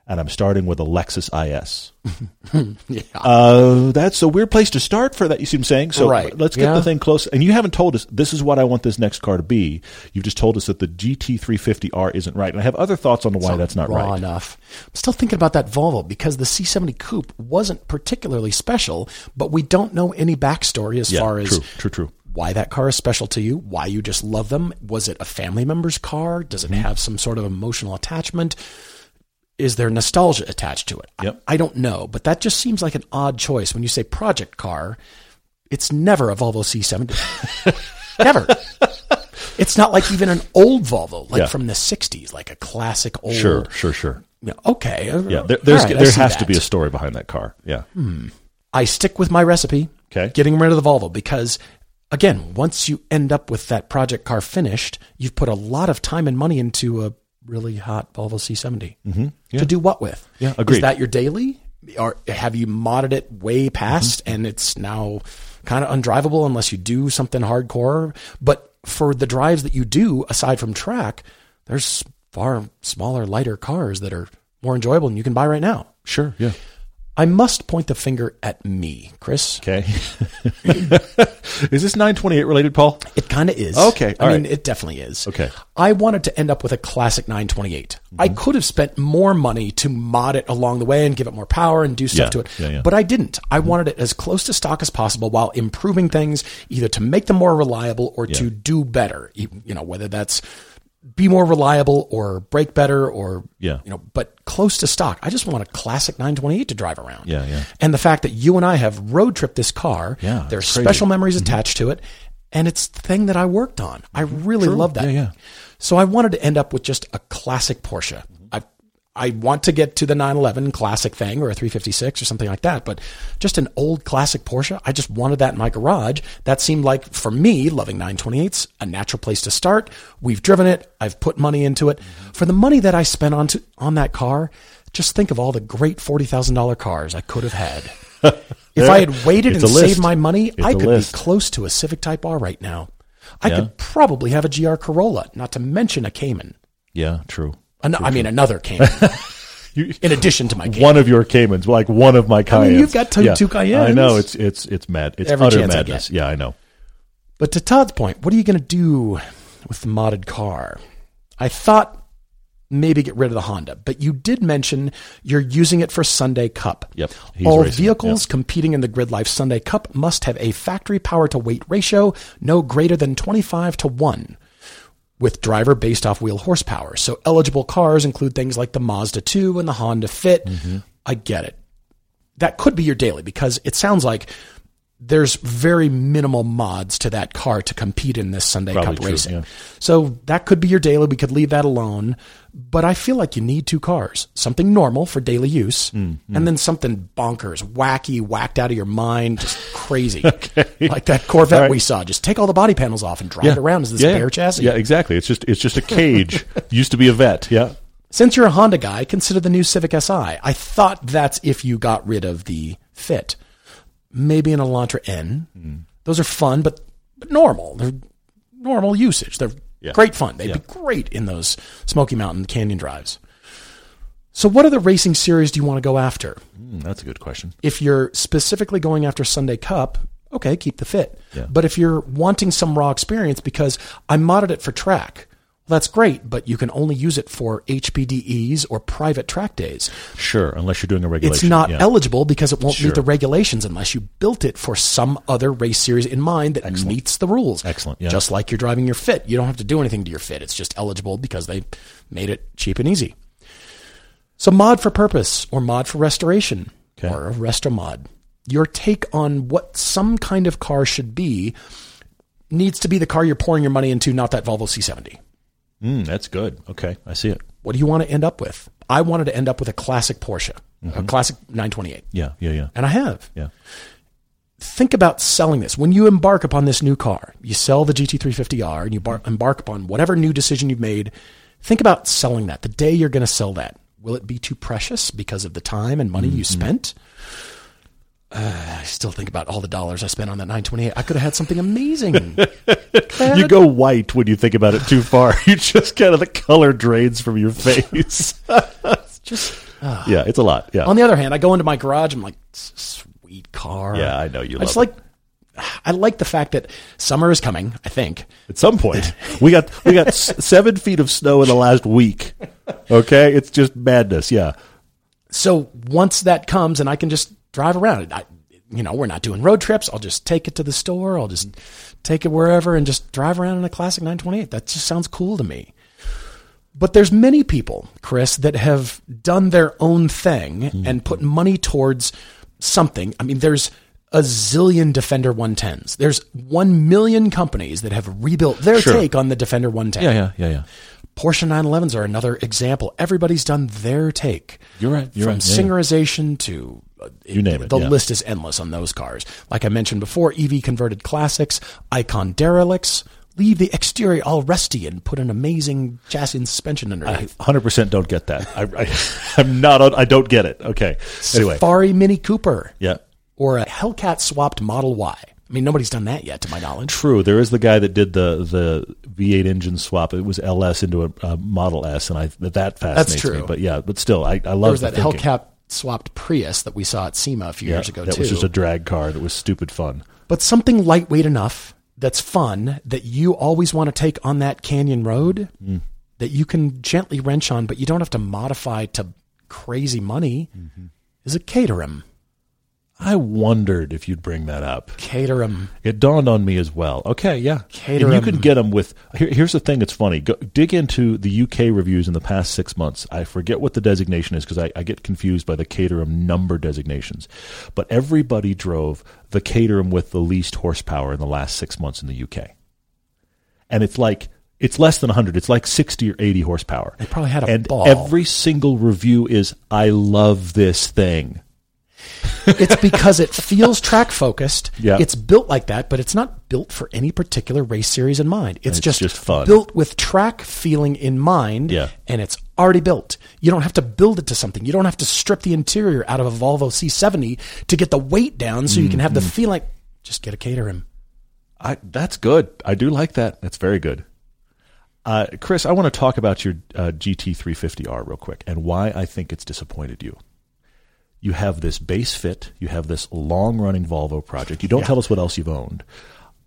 Speaker 1: and I'm starting with a Lexus IS.
Speaker 2: Yeah.
Speaker 1: Uh, that's a weird place to start for that. You see what I'm saying? So
Speaker 2: Right.
Speaker 1: let's get
Speaker 2: Yeah.
Speaker 1: the thing close. And you haven't told us this is what I want this next car to be. You've just told us that the GT350R isn't right. And I have other thoughts on why that's not right.
Speaker 2: enough. I'm still thinking about that Volvo because the C70 Coupe wasn't particularly special, but we don't know any backstory as
Speaker 1: Yeah,
Speaker 2: far as
Speaker 1: true, true, true.
Speaker 2: why that car is special to you, why you just love them. Was it a family member's car? Does it
Speaker 1: Mm-hmm.
Speaker 2: have some sort of emotional attachment? Is there nostalgia attached to it? I-
Speaker 1: Yep.
Speaker 2: I, don't know, but that just seems like an odd choice. When you say project car, it's never a Volvo C70. never. It's not like even an old Volvo, like
Speaker 1: Yeah.
Speaker 2: from the 60s, like a classic old.
Speaker 1: Sure, sure, sure.
Speaker 2: Yeah, okay.
Speaker 1: Yeah, there,
Speaker 2: right,
Speaker 1: there has to be a story behind that car. Yeah. Hmm.
Speaker 2: I stick with my recipe.
Speaker 1: Okay.
Speaker 2: Getting rid of the Volvo because again, once you end up with that project car finished, you've put a lot of time and money into a really hot Volvo C70. Mm-hmm.
Speaker 1: Yeah.
Speaker 2: To do what with?
Speaker 1: Yeah, agreed.
Speaker 2: Is that your daily? Or have you modded it way past
Speaker 1: Mm-hmm.
Speaker 2: and it's now kind of undrivable unless you do something hardcore? But for the drives that you do, aside from track, there's far smaller, lighter cars that are more enjoyable and you can buy right now.
Speaker 1: Sure, yeah.
Speaker 2: I must point the finger at me, Chris.
Speaker 1: Okay. is this 928 related, Paul?
Speaker 2: It kind of is.
Speaker 1: Okay,
Speaker 2: I mean,
Speaker 1: right.
Speaker 2: it definitely is.
Speaker 1: Okay.
Speaker 2: I wanted to end up with a classic 928. Mm-hmm. I could have spent more money to mod it along the way and give it more power and do stuff
Speaker 1: Yeah,
Speaker 2: to it.
Speaker 1: yeah, yeah.
Speaker 2: But I didn't. I mm-hmm. wanted it as close to stock as possible while improving things either to make them more reliable or to do better. You know, whether that's be more reliable or break better or
Speaker 1: Yeah.
Speaker 2: you know, but close to stock. I just want a classic 928 to drive around.
Speaker 1: Yeah, yeah.
Speaker 2: And the fact that you and I have road tripped this car,
Speaker 1: Yeah,
Speaker 2: there's special memories attached to it, and it's the thing that I worked on. I really love that.
Speaker 1: Yeah, yeah.
Speaker 2: So I wanted to end up with just a classic Porsche. I want to get to the 911 classic thing or a 356 or something like that, but just an old classic Porsche. I just wanted that in my garage. That seemed like for me, loving 928s, a natural place to start. We've driven it. I've put money into it. Mm-hmm. For the money that I spent on to, on that car, just think of all the great $40,000 cars I could have had. if I had waited
Speaker 1: It's
Speaker 2: and saved my money,
Speaker 1: It's
Speaker 2: I could be close to a Civic Type R right now. I
Speaker 1: Yeah.
Speaker 2: could probably have a GR Corolla, not to mention a Cayman.
Speaker 1: Yeah, true.
Speaker 2: An- I mean, another Cayman.
Speaker 1: You,
Speaker 2: in addition to my Cayman.
Speaker 1: one of your Caymans, like one of my Cayennes.
Speaker 2: mean, you've got two- two Cayennes.
Speaker 1: I know it's it's it's mad. It's
Speaker 2: Every
Speaker 1: utter
Speaker 2: I
Speaker 1: madness.
Speaker 2: get.
Speaker 1: Yeah, I know.
Speaker 2: But to Todd's point, what are you going to do with the modded car? I thought maybe get rid of the Honda, but you did mention you're using it for Sunday Cup.
Speaker 1: Yep,
Speaker 2: All
Speaker 1: racing
Speaker 2: vehicles competing in the GridLife Sunday Cup must have a factory power to weight ratio no greater than 25 to 1 with driver based off wheel horsepower. So eligible cars include things like the Mazda 2 and the Honda Fit.
Speaker 1: Mm-hmm.
Speaker 2: I get it. That could be your daily because it sounds like there's very minimal mods to that car to compete in this Sunday
Speaker 1: Probably
Speaker 2: Cup
Speaker 1: true,
Speaker 2: racing.
Speaker 1: yeah.
Speaker 2: So that could be your daily. We could leave that alone. But I feel like you need two cars something normal for daily use,
Speaker 1: Mm,
Speaker 2: and then something bonkers, wacky, whacked out of your mind, just crazy. Like that Corvette
Speaker 1: right.
Speaker 2: we saw. Just take all the body panels off and drive it around as this
Speaker 1: yeah,
Speaker 2: bare chassis.
Speaker 1: Yeah, exactly. It's just it's just a cage. Used to be a Vette. Yeah.
Speaker 2: Since you're a Honda guy, consider the new Civic Si. I thought that's if you got rid of the Fit. Maybe an Elantra N.
Speaker 1: Hmm.
Speaker 2: Those are fun, but, but normal. They're normal usage. They're
Speaker 1: Yeah.
Speaker 2: great fun. They'd
Speaker 1: Yeah.
Speaker 2: be great in those Smoky Mountain Canyon drives. So, what other racing series do you want to go after?
Speaker 1: Mm, that's a good question.
Speaker 2: If you're specifically going after Sunday Cup, okay, keep the Fit.
Speaker 1: Yeah.
Speaker 2: But if you're wanting some raw experience because I modded it for track, well, that's great, but you can only use it for HPDEs or private track days.
Speaker 1: Sure, unless you're doing a regulation.
Speaker 2: It's not
Speaker 1: yeah.
Speaker 2: eligible because it won't
Speaker 1: Sure.
Speaker 2: meet the regulations unless you built it for some other race series in mind that meets the rules.
Speaker 1: Excellent, yeah.
Speaker 2: Just like you're driving your Fit. You don't have to do anything to your Fit. It's just eligible because they made it cheap and easy. So mod for purpose or mod for restoration
Speaker 1: Okay.
Speaker 2: or a resto mod. Your take on what some kind of car should be needs to be the car you're pouring your money into, not that Volvo C70.
Speaker 1: Mm, that's good. Okay, I see it.
Speaker 2: What do you want to end up with? I wanted to end up with a classic Porsche, a classic 928.
Speaker 1: Yeah, yeah, yeah,
Speaker 2: And I have.
Speaker 1: yeah.
Speaker 2: Think about selling this. When you embark upon this new car, you sell the GT350R and you bar- embark upon whatever new decision you've made. Think about selling that. The day you're going to sell that, will it be too precious because of the time and money you spent? Uh, I still think about all the dollars I spent on that 928. I could have had something amazing.
Speaker 1: You go white when you think about it too far. You just kind of the color drains from your face.
Speaker 2: Just
Speaker 1: yeah, it's a lot. Yeah,
Speaker 2: on the other hand, I go into my garage. I'm like, sweet car.
Speaker 1: yeah, I know you.
Speaker 2: I
Speaker 1: Love
Speaker 2: just
Speaker 1: it.
Speaker 2: like. I like the fact that summer is coming. I think
Speaker 1: At some point, we got we got seven feet of snow in the last week. Okay, it's just madness. Yeah,
Speaker 2: so once that comes and I can just drive around I, you know, we're not doing road trips. I'll just take it to the store. I'll just take it wherever and just drive around in a classic 928. That just sounds cool to me. But there's many people, Chris, that have done their own thing and put money towards something. I mean, there's a zillion Defender 110s. There's 1 million companies that have rebuilt their
Speaker 1: Sure.
Speaker 2: take on the Defender 110.
Speaker 1: yeah, yeah, yeah, yeah.
Speaker 2: Porsche 911s are another example. Everybody's done their take.
Speaker 1: You're right, you're
Speaker 2: From
Speaker 1: right, yeah, yeah.
Speaker 2: singerization to uh,
Speaker 1: You name it,
Speaker 2: The
Speaker 1: yeah.
Speaker 2: list is endless on those cars. Like I mentioned before, EV converted classics, icon derelicts. Leave the exterior all rusty and put an amazing chassis and suspension underneath.
Speaker 1: Hundred percent don't get that. I, I'm not. on- I don't get it. Okay. Anyway,
Speaker 2: Safari Mini Cooper
Speaker 1: yeah.
Speaker 2: or a Hellcat swapped Model Y. I mean, nobody's done that yet, to my knowledge.
Speaker 1: True. There is the guy that did the the V8 engine swap. It was LS into a, a Model S, and I that fascinates
Speaker 2: true.
Speaker 1: me. But yeah, but still, I, I
Speaker 2: There
Speaker 1: love
Speaker 2: was
Speaker 1: the
Speaker 2: that
Speaker 1: thinking.
Speaker 2: Hellcat swapped Prius that we saw at SEMA a few
Speaker 1: Yeah,
Speaker 2: years ago
Speaker 1: that
Speaker 2: too.
Speaker 1: was just a drag car that was stupid fun.
Speaker 2: but something lightweight enough that's fun that you always want to take on that canyon road
Speaker 1: Mm.
Speaker 2: that you can gently wrench on, but you don't have to modify to crazy money
Speaker 1: Mm-hmm.
Speaker 2: is a Caterham.
Speaker 1: I wondered if you'd bring that up.
Speaker 2: Caterham.
Speaker 1: It dawned on me as well. Okay, yeah. And you can get them with. Here, here's the thing that's funny. Go, dig into the UK reviews in the past six months. I forget what the designation is because I, I get confused by the Caterham number designations. But everybody drove the Caterham with the least horsepower in the last six months in the UK. And it's like. It's less than 100. It's like 60 or 80 horsepower.
Speaker 2: They probably had a
Speaker 1: and
Speaker 2: ball.
Speaker 1: every single review is, I love this thing.
Speaker 2: It's because it feels track focused.
Speaker 1: Yeah.
Speaker 2: It's built like that, but it's not built for any particular race series in mind. It's,
Speaker 1: It's
Speaker 2: just,
Speaker 1: just fun.
Speaker 2: built with track feeling in mind.
Speaker 1: Yeah.
Speaker 2: And it's already built. You don't have to build it to something. You don't have to strip the interior out of a Volvo C70 to get the weight down so you can have the
Speaker 1: Mm-hmm.
Speaker 2: like just get a Caterham.
Speaker 1: I, that's good. I do like that. That's very good. Uh, Chris, I want to talk about your uh, GT350R real quick and why I think it's disappointed you. You have this base fit. You have this long running Volvo project. You don't tell us what else you've owned.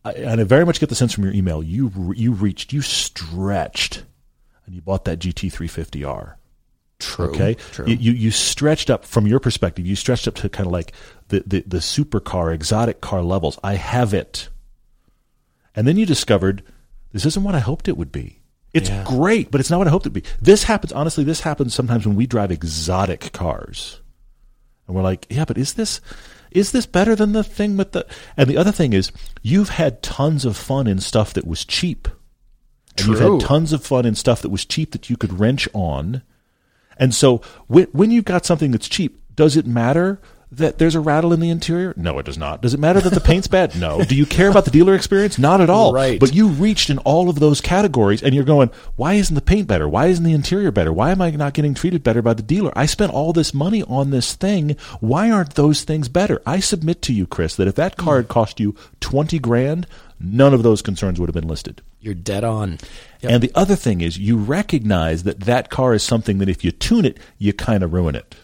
Speaker 1: I, and I very much get the sense from your email you re- you reached, you stretched, and you bought that GT350R.
Speaker 2: True.
Speaker 1: Okay,
Speaker 2: True.
Speaker 1: You, you you stretched up from your perspective. You stretched up to kind of like the, the the supercar, exotic car levels. I have it, and then you discovered this isn't what I hoped it would be. It's
Speaker 2: Yeah.
Speaker 1: great, but it's not what I hoped it would be. This happens honestly. This happens sometimes when we drive exotic cars, and we're like, yeah, but is this is this better than the thing with the? And the other thing is, you've had tons of fun in stuff that was cheap. And you've had tons of fun in stuff that was cheap that you could wrench on. And so when, when you've got something that's cheap, does it matter that there's a rattle in the interior? No, it does not. Does it matter that the paint's bad? No. Do you care about the dealer experience? Not at all.
Speaker 2: Right.
Speaker 1: But you reached in all of those categories and you're going, why isn't the paint better? Why isn't the interior better? Why am I not getting treated better by the dealer? I spent all this money on this thing. Why aren't those things better? I submit to you, Chris, that if that car had hmm. cost you 20 grand, none of those concerns would have been listed.
Speaker 2: You're dead on. Yep.
Speaker 1: And the other thing is, you recognize that that car is something that if you tune it, you kind of ruin it.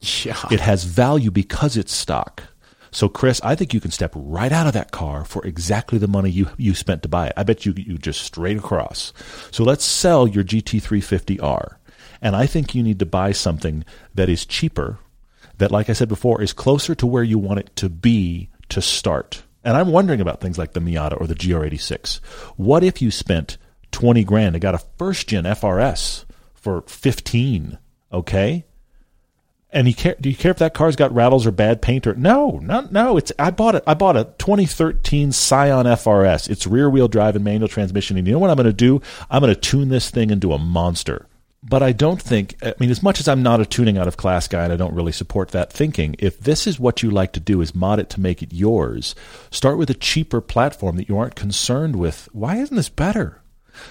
Speaker 2: Yeah.
Speaker 1: It has value because it's stock. So, Chris, I think you can step right out of that car for exactly the money you, you spent to buy it. I bet you you just straight across. So let's sell your GT350R. And I think you need to buy something that is cheaper, that, like I said before, is closer to where you want it to be to start. And I'm wondering about things like the Miata or the GR86. What if you spent 20 grand and got a first gen FRS for 15? Okay? And you care, do you care if that car's got rattles or bad paint or no, no, no. It's I bought it. I bought a 2013 Scion FRS. It's rear wheel drive and manual transmission. And you know what I'm going to do? I'm going to tune this thing into a monster. But I don't think. I mean, as much as I'm not a tuning out of class guy, and I don't really support that thinking. If this is what you like to do, is mod it to make it yours. Start with a cheaper platform that you aren't concerned with. Why isn't this better?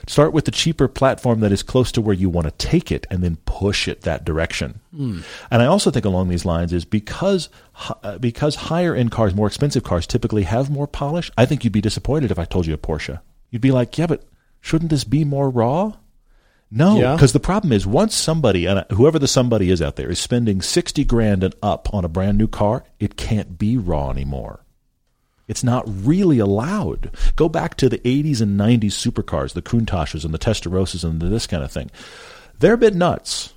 Speaker 1: Start with the cheaper platform that is close to where you want to take it and then push it that direction. And I also think along these lines is because uh, because higher end cars, more expensive cars typically have more polish. I think you'd be disappointed if I told you a Porsche. You'd be like, "Yeah, but shouldn't this be more raw?" No,
Speaker 2: Yeah.
Speaker 1: because the problem is once somebody and whoever the somebody is out there is spending 60 grand and up on a brand new car, it can't be raw anymore. It's not really allowed. Go back to the 80s and 90s supercars, the Countaches and the Testarossas and the, this kind of thing. They're a bit nuts.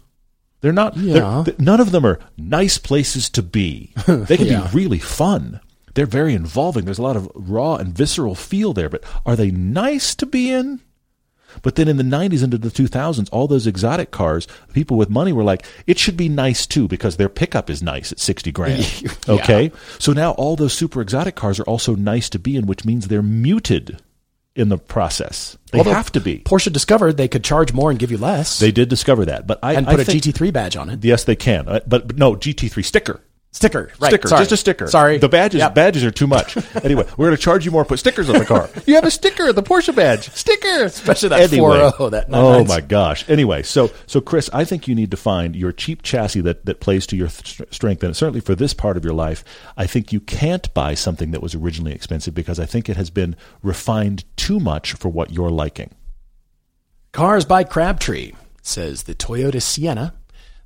Speaker 1: They're not. they're-
Speaker 2: Yeah.
Speaker 1: th- none of them are nice places to be. They can
Speaker 2: Yeah.
Speaker 1: be really fun. They're very involving. There's a lot of raw and visceral feel there. But are they nice to be in? But then in the 90s into the 2000s, all those exotic cars, people with money were like, it should be nice too because their pickup is nice at 60 grand.
Speaker 2: Yeah.
Speaker 1: Okay? So now all those super exotic cars are also nice to be in, which means they're muted in the process. They
Speaker 2: Although
Speaker 1: have to be.
Speaker 2: Porsche discovered they could charge more and give you less
Speaker 1: They did discover that. But I,
Speaker 2: and put a
Speaker 1: think-
Speaker 2: GT3 badge on it.
Speaker 1: Yes, they can. Uh, But, but no, GT3 sticker.
Speaker 2: Sticker. Right.
Speaker 1: Sticker,
Speaker 2: Sorry.
Speaker 1: just a sticker.
Speaker 2: Sorry.
Speaker 1: the badges
Speaker 2: Yep.
Speaker 1: badges are too much. anyway, we're going to charge you more. Put stickers on the car. you have a sticker, the Porsche badge, sticker,
Speaker 2: Especially that 4.0, that
Speaker 1: oh my gosh. Anyway, so so Chris, I think you need to find your cheap chassis that that plays to your th- strength, and certainly for this part of your life, I think you can't buy something that was originally expensive because I think it has been refined too much for what you're liking.
Speaker 2: Cars by Crabtree says the Toyota Sienna,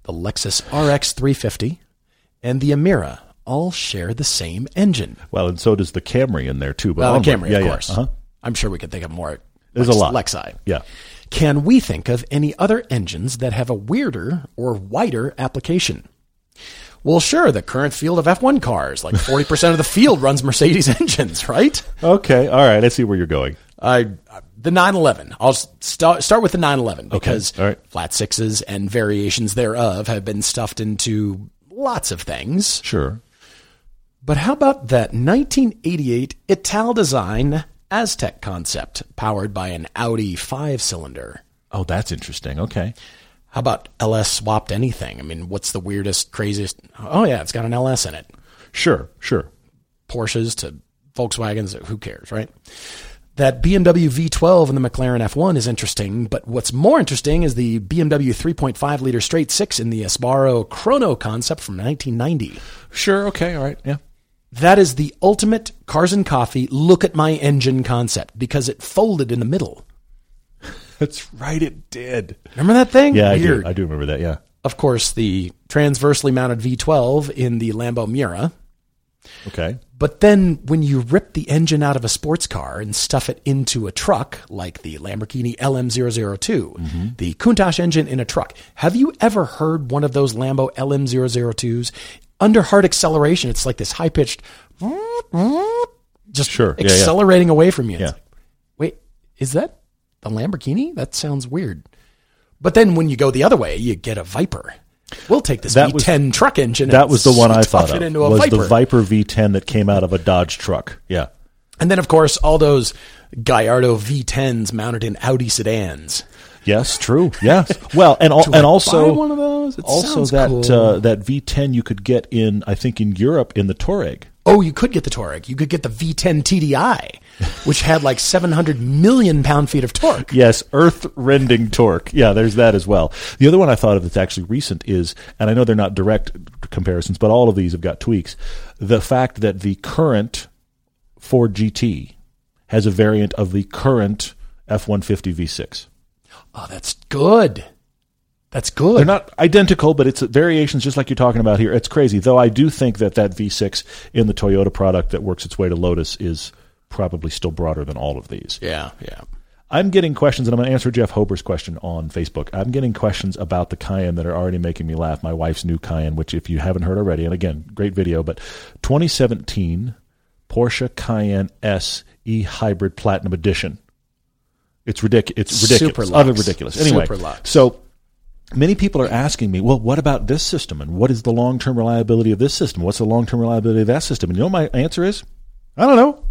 Speaker 2: the Lexus RX 350, and the Emira all share the same engine.
Speaker 1: Well, and so does the Camry in there too. But
Speaker 2: Well, the. Camry,
Speaker 1: yeah,
Speaker 2: of
Speaker 1: yeah.
Speaker 2: course.
Speaker 1: Uh-huh.
Speaker 2: I'm sure we could think of more.
Speaker 1: There's
Speaker 2: Lex-
Speaker 1: a lot.
Speaker 2: Lexi.
Speaker 1: Yeah.
Speaker 2: Can we think of any other engines that have a weirder or wider application? Well, sure, the current field of F1 cars, like 40% of the field runs Mercedes engines, right?
Speaker 1: Okay. All right. I see where you're going.
Speaker 2: I the 911. I'll start start with the 911 because
Speaker 1: All right.
Speaker 2: flat sixes and variations thereof have been stuffed into lots of things.
Speaker 1: Sure.
Speaker 2: But how about that 1988 Italdesign Aztec concept powered by an Audi 5 cylinder?
Speaker 1: Oh, that's interesting. Okay.
Speaker 2: How about LS swapped anything? I mean, what's the weirdest, craziest? Oh yeah, it's got an LS in it.
Speaker 1: Sure. Sure.
Speaker 2: Porsches to Volkswagens, who cares, right? That BMW V12 and the McLaren F1 is interesting, but what's more interesting is the BMW 3.5 liter straight six in the Asbaro Chrono concept from 1990.
Speaker 1: Sure. Okay. All right. Yeah.
Speaker 2: That is the ultimate cars and coffee look at my engine concept because it folded in the middle.
Speaker 1: That's right. It did.
Speaker 2: Remember that thing?
Speaker 1: Yeah, I do. I do remember that. Yeah.
Speaker 2: Of course, the transversely mounted V12 in the Lambo Miura.
Speaker 1: Okay.
Speaker 2: But then when you rip the engine out of a sports car and stuff it into a truck, like the Lamborghini LM002, mm-hmm. the Countach engine in a truck, have you ever heard one of those Lambo LM002s? Under hard acceleration, it's like this high pitched, just
Speaker 1: Sure. Yeah, yeah.
Speaker 2: accelerating away from you.
Speaker 1: Yeah.
Speaker 2: like, Wait, is that the Lamborghini? That sounds weird. But then when you go the other way, you get a Viper. We'll take this
Speaker 1: That
Speaker 2: V10 truck engine.
Speaker 1: That was the one I thought of. was
Speaker 2: Viper.
Speaker 1: the Viper V10 that came out of a Dodge truck? Yeah.
Speaker 2: And then, of course, all those Gallardo V10s mounted in Audi sedans.
Speaker 1: Yes. True. Yes. Well, and al-
Speaker 2: I
Speaker 1: and also
Speaker 2: one of those? It
Speaker 1: also that
Speaker 2: cool.
Speaker 1: uh, that V10 you could get in I think in Europe in the Touareg.
Speaker 2: Oh, you could get the Touareg. You could get the V10 TDI, which had like 700 million pound feet of torque.
Speaker 1: Yes, earth rending torque. Yeah, there's that as well. The other one I thought of that's actually recent is, and I know they're not direct comparisons, but all of these have got tweaks. The fact that the current Ford GT has a variant of the current F 150 V6.
Speaker 2: Oh, that's good. That's good.
Speaker 1: They're not identical, but it's variations just like you're talking about here. It's crazy. Though I do think that that V6 in the Toyota product that works its way to Lotus is probably still broader than all of these.
Speaker 2: yeah, yeah.
Speaker 1: I'm getting questions, and I'm going to answer Jeff Hober's question on Facebook. I'm getting questions about the Cayenne that are already making me laugh. My wife's new Cayenne, which, if you haven't heard already, and again, great video, but 2017 Porsche Cayenne S E Hybrid Platinum Edition. It's ridiculous. It's ridiculous.
Speaker 2: Super
Speaker 1: Utter
Speaker 2: lux.
Speaker 1: ridiculous. Anyway, so many people are asking me, well, what about this system? And what is the long term reliability of this system? What's the long term reliability of that system? And you know my answer is? I don't know.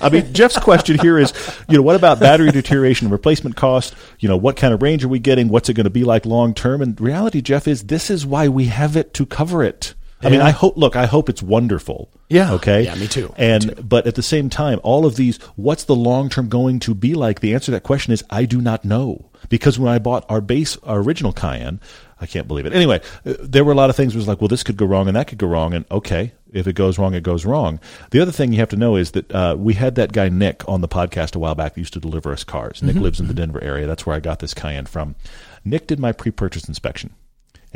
Speaker 1: I mean, Jeff's question here is, you know, what about battery deterioration and replacement cost? You know, what kind of range are we getting? What's it going to be like long term? And reality, Jeff, is this is why we have it to cover it. I mean, I hope. Look, I hope it's wonderful.
Speaker 2: Yeah.
Speaker 1: Okay.
Speaker 2: Yeah, me too.
Speaker 1: And but at the same time, all of these, what's the long term going to be like? The answer to that question is I do not know because when I bought our base, our original Cayenne, I can't believe it. Anyway, uh, there were a lot of things. Was like, well, this could go wrong and that could go wrong, and okay, if it goes wrong, it goes wrong. The other thing you have to know is that uh, we had that guy Nick on the podcast a while back that used to deliver us cars.
Speaker 2: Mm-hmm.
Speaker 1: Nick lives in the Denver area. That's where I got this Cayenne from. Nick did my pre-purchase inspection.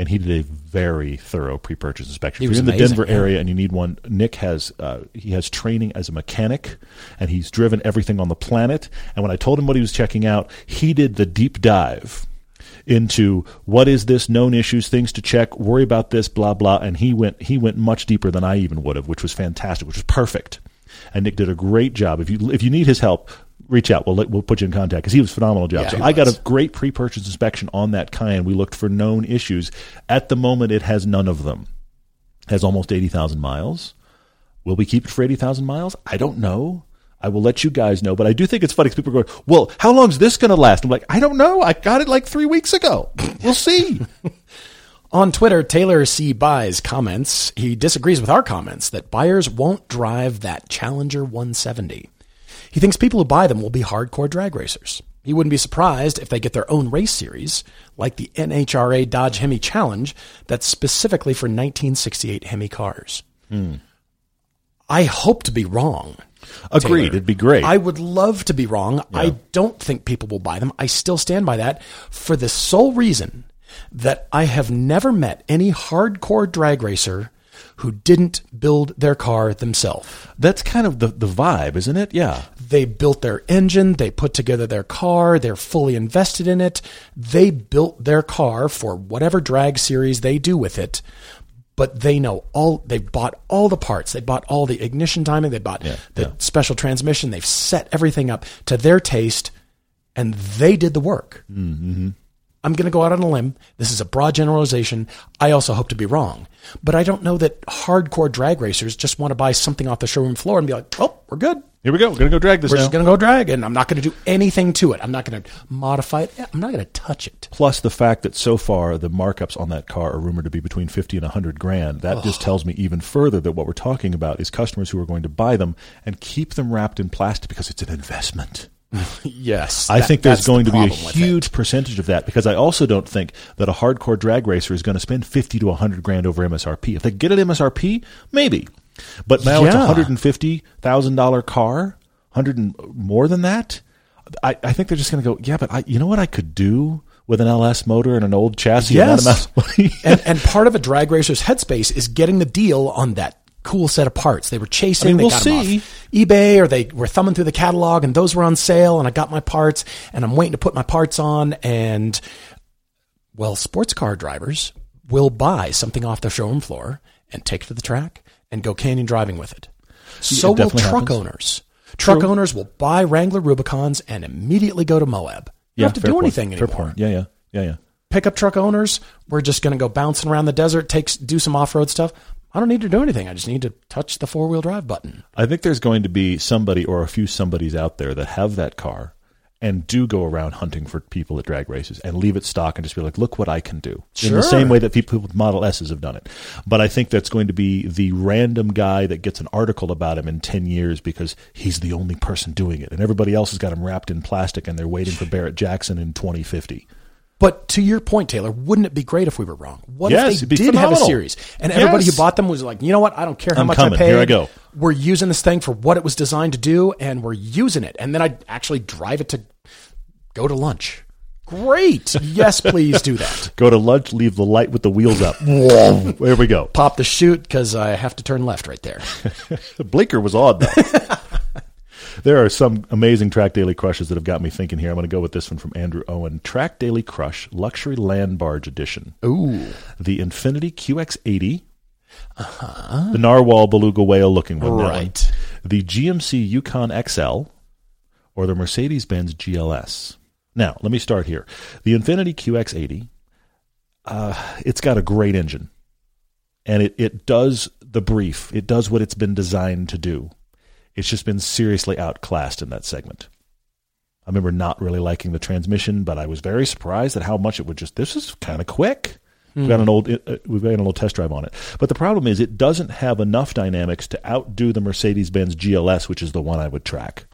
Speaker 1: And he did a very thorough pre-purchase inspection.
Speaker 2: He
Speaker 1: If you're in the
Speaker 2: amazing,
Speaker 1: Denver
Speaker 2: yeah.
Speaker 1: area and you need one, Nick has uh, he has training as a mechanic, and he's driven everything on the planet. And when I told him what he was checking out, he did the deep dive into what is this known issues, things to check, worry about this, blah blah. And he went he went much deeper than I even would have, which was fantastic, which was perfect. And Nick did a great job. If you if you need his help, reach out. We'll let- we'll put you in contact because he was a phenomenal job.
Speaker 2: Yeah,
Speaker 1: so I got a great pre-purchase inspection on that Cayenne. We looked for known issues. At the moment, it has none of them. Has almost eighty thousand miles. Will we keep it for eighty thousand miles? I don't know. I will let you guys know, but I do think it's funny because people are going, "Well, how long is this going to last?" I'm like, "I don't know. I got it like three weeks ago. We'll see."
Speaker 2: On Twitter, Taylor C. Buys comments. He disagrees with our comments that buyers won't drive that Challenger 170. He thinks people who buy them will be hardcore drag racers. He wouldn't be surprised if they get their own race series, like the NHRA Dodge Hemi Challenge, that's specifically for 1968 Hemi cars. Hmm. I hope to be wrong.
Speaker 1: Agreed.
Speaker 2: Taylor.
Speaker 1: It'd be great.
Speaker 2: I would love to be wrong. I don't think people will buy them. I still stand by that for the sole reason that I have never met any hardcore drag racer who didn't build their car themselves.
Speaker 1: That's kind of the, the vibe, isn't it? Yeah.
Speaker 2: They built their engine, they put together their car, they're fully invested in it. They built their car for whatever drag series they do with it. But they know all, they've bought all the parts. They bought all the ignition timing. They bought
Speaker 1: Yeah,
Speaker 2: the
Speaker 1: yeah.
Speaker 2: special transmission. They've set everything up to their taste and they did the work.
Speaker 1: Mm-hmm.
Speaker 2: I'm going to go out on a limb. This is a broad generalization. I also hope to be wrong. But I don't know that hardcore drag racers just want to buy something off the showroom floor and be like, oh, we're good.
Speaker 1: Here we go. We're going to go drag this
Speaker 2: We're
Speaker 1: now.
Speaker 2: just going to go drag and I'm not going to do anything to it. I'm not going to modify it. I'm not going to touch it.
Speaker 1: Plus the fact that so far the markups on that car are rumored to be between 50 and 100 grand. That just tells me even further that what we're talking about is customers who are going to buy them and keep them wrapped in plastic because it's an investment.
Speaker 2: Yes.
Speaker 1: I
Speaker 2: that-
Speaker 1: think there's
Speaker 2: that's the
Speaker 1: going to be a huge percentage of that because I also don't think that a hardcore drag racer is going to spend 50 to 100 grand over MSRP. If they get an MSRP, maybe. But now it's a $150,000 car, 100 and more than that. I, I think they're just going to go, yeah, but I, you know what I could do with an LS motor and an old chassis and
Speaker 2: Yes.
Speaker 1: of
Speaker 2: and, and part of a drag racer's headspace is getting the deal on that cool set of parts. They were chasing,
Speaker 1: I mean,
Speaker 2: they
Speaker 1: we'll
Speaker 2: got
Speaker 1: see.
Speaker 2: off eBay or they were thumbing through the catalog and those were on sale and I got my parts and I'm waiting to put my parts on and well, sports car drivers will buy something off the showroom floor and take it to the track and go canyon driving with it. So will truck
Speaker 1: happens.
Speaker 2: owners. Truck
Speaker 1: True.
Speaker 2: owners will buy Wrangler Rubicons and immediately go to Moab. You don't have to do
Speaker 1: point.
Speaker 2: anything
Speaker 1: Fair
Speaker 2: anymore
Speaker 1: point. Yeah, yeah, yeah, yeah.
Speaker 2: pickup truck owners, we're just going to go bouncing around the desert, take do some off road stuff. I don't need to do anything. I just need to touch the four wheel drive button.
Speaker 1: I think there's going to be somebody or a few somebodies out there that have that car and do go around hunting for people at drag races and leave it stock and just be like, look what I can do. Sure. In the same way that people with Model S's have done it. But I think that's going to be the random guy that gets an article about him in 10 years because he's the only person doing it. And everybody else has got him wrapped in plastic and they're waiting for Barrett Jackson in 2050.
Speaker 2: But to your point, Taylor, wouldn't it be great if we were wrong? What
Speaker 1: Yes,
Speaker 2: if they did have a series and everybody
Speaker 1: Yes.
Speaker 2: who bought them was like, you know what? I don't care how
Speaker 1: I'm
Speaker 2: much
Speaker 1: coming.
Speaker 2: I paid.
Speaker 1: Here I go.
Speaker 2: We're using this thing for what it was designed to do, and we're using it. And then I actually drive it to go to lunch. Great. yes, please do that.
Speaker 1: Go to lunch, leave the light with the wheels up. there we go.
Speaker 2: Pop the chute because I have to turn left right there.
Speaker 1: The blinker was on though. There are some amazing Track Daily Crushes that have got me thinking here. I'm going to go with this one from Andrew Owen. Track Daily Crush Luxury Land Barge Edition.
Speaker 2: Ooh.
Speaker 1: The Infiniti QX80. The Narwhal Beluga Whale looking one.
Speaker 2: Right.
Speaker 1: The GMC Yukon XL or the Mercedes Benz GLS. Now, let me start here. The Infiniti QX80, uh, it's got a great engine. And it, it does the brief. It does what it's been designed to do. It's just been seriously outclassed in that segment. I remember not really liking the transmission, but I was very surprised at how much it would just. This is kind of quick. We've got an old uh, we've got an old test drive on it, but the problem is it doesn't have enough dynamics to outdo the Mercedes Benz GLS, which is the one I would track.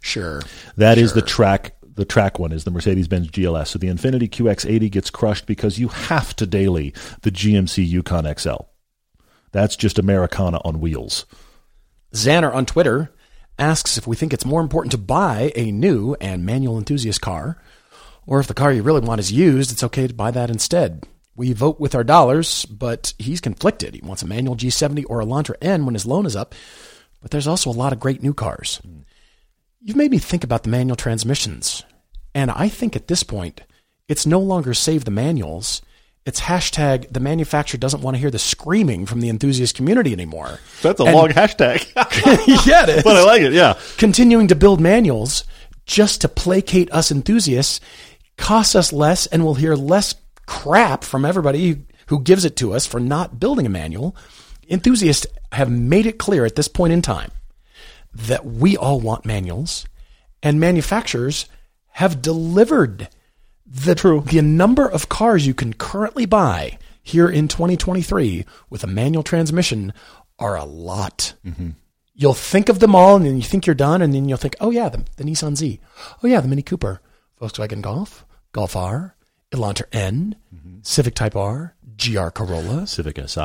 Speaker 2: Sure.
Speaker 1: That is the track. The track one is the Mercedes Benz GLS. So the Infiniti QX80 gets crushed because you have to daily the GMC Yukon XL. That's just Americana on wheels.
Speaker 2: Xander on Twitter asks if we think it's more important to buy a new and manual enthusiast car, or if the car you really want is used, it's okay to buy that instead. We vote with our dollars, but he's conflicted. He wants a manual G70 or a Elantra N when his loan is up, but there's also a lot of great new cars. You've made me think about the manual transmissions, and I think at this point, it's no longer save the manuals. It's hashtag the manufacturer doesn't want to hear the screaming from the enthusiast community anymore.
Speaker 1: That's a
Speaker 2: And-
Speaker 1: long hashtag,
Speaker 2: yeah, it is.
Speaker 1: but I like it. Yeah.
Speaker 2: Continuing to build manuals just to placate us enthusiasts costs us less and we'll hear less crap from everybody who gives it to us for not building a manual. Enthusiasts have made it clear at this point in time that we all want manuals and manufacturers have delivered the
Speaker 1: True.
Speaker 2: the number of cars you can currently buy here in 2023 with a manual transmission are a lot. Mm-hmm. You'll think of them all, and then you think you're done, and then you'll think, oh yeah, the, the Nissan Z, oh yeah, the Mini Cooper, Volkswagen Golf, Golf R, Elantra N, mm-hmm. Civic Type R, GR Corolla.
Speaker 1: Civic Si.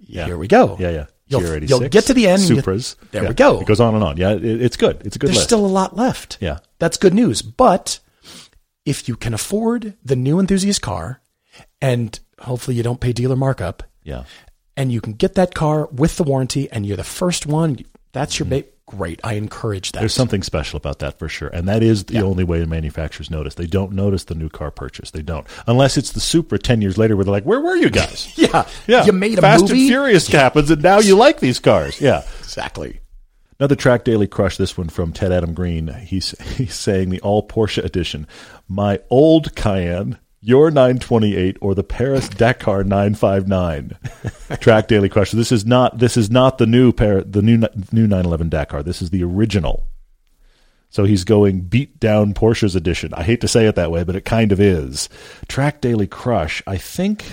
Speaker 1: Yeah.
Speaker 2: Here we go.
Speaker 1: Yeah, yeah.
Speaker 2: You'll, you'll get to the end.
Speaker 1: Supras.
Speaker 2: there
Speaker 1: Yeah.
Speaker 2: we go.
Speaker 1: It goes on and on. Yeah, it, it's good. It's a good
Speaker 2: There's
Speaker 1: list.
Speaker 2: still a lot left.
Speaker 1: Yeah.
Speaker 2: That's good news. But if you can afford the new enthusiast car and hopefully you don't pay dealer markup
Speaker 1: yeah.
Speaker 2: and you can get that car with the warranty and you're the first one. That's your mm-hmm. bait. Great. I encourage that.
Speaker 1: There's something special about that for sure. And that is the only way manufacturers notice. They don't notice the new car purchase. They don't. Unless it's the Supra 10 years later where they're like, where were you guys?
Speaker 2: yeah.
Speaker 1: yeah.
Speaker 2: You made a
Speaker 1: Fast
Speaker 2: movie.
Speaker 1: and Furious happens and now you like these cars. Yeah.
Speaker 2: Exactly.
Speaker 1: Another track daily crush. This one from Ted Adam Green. He's he's saying the all Porsche edition. My old Cayenne, your 928, or the Paris Dakar 959. track daily crush. This is not this is not the new Par- the new new 911 Dakar. This is the original. So he's going beat down Porsche's edition. I hate to say it that way, but it kind of is. Track daily crush. I think.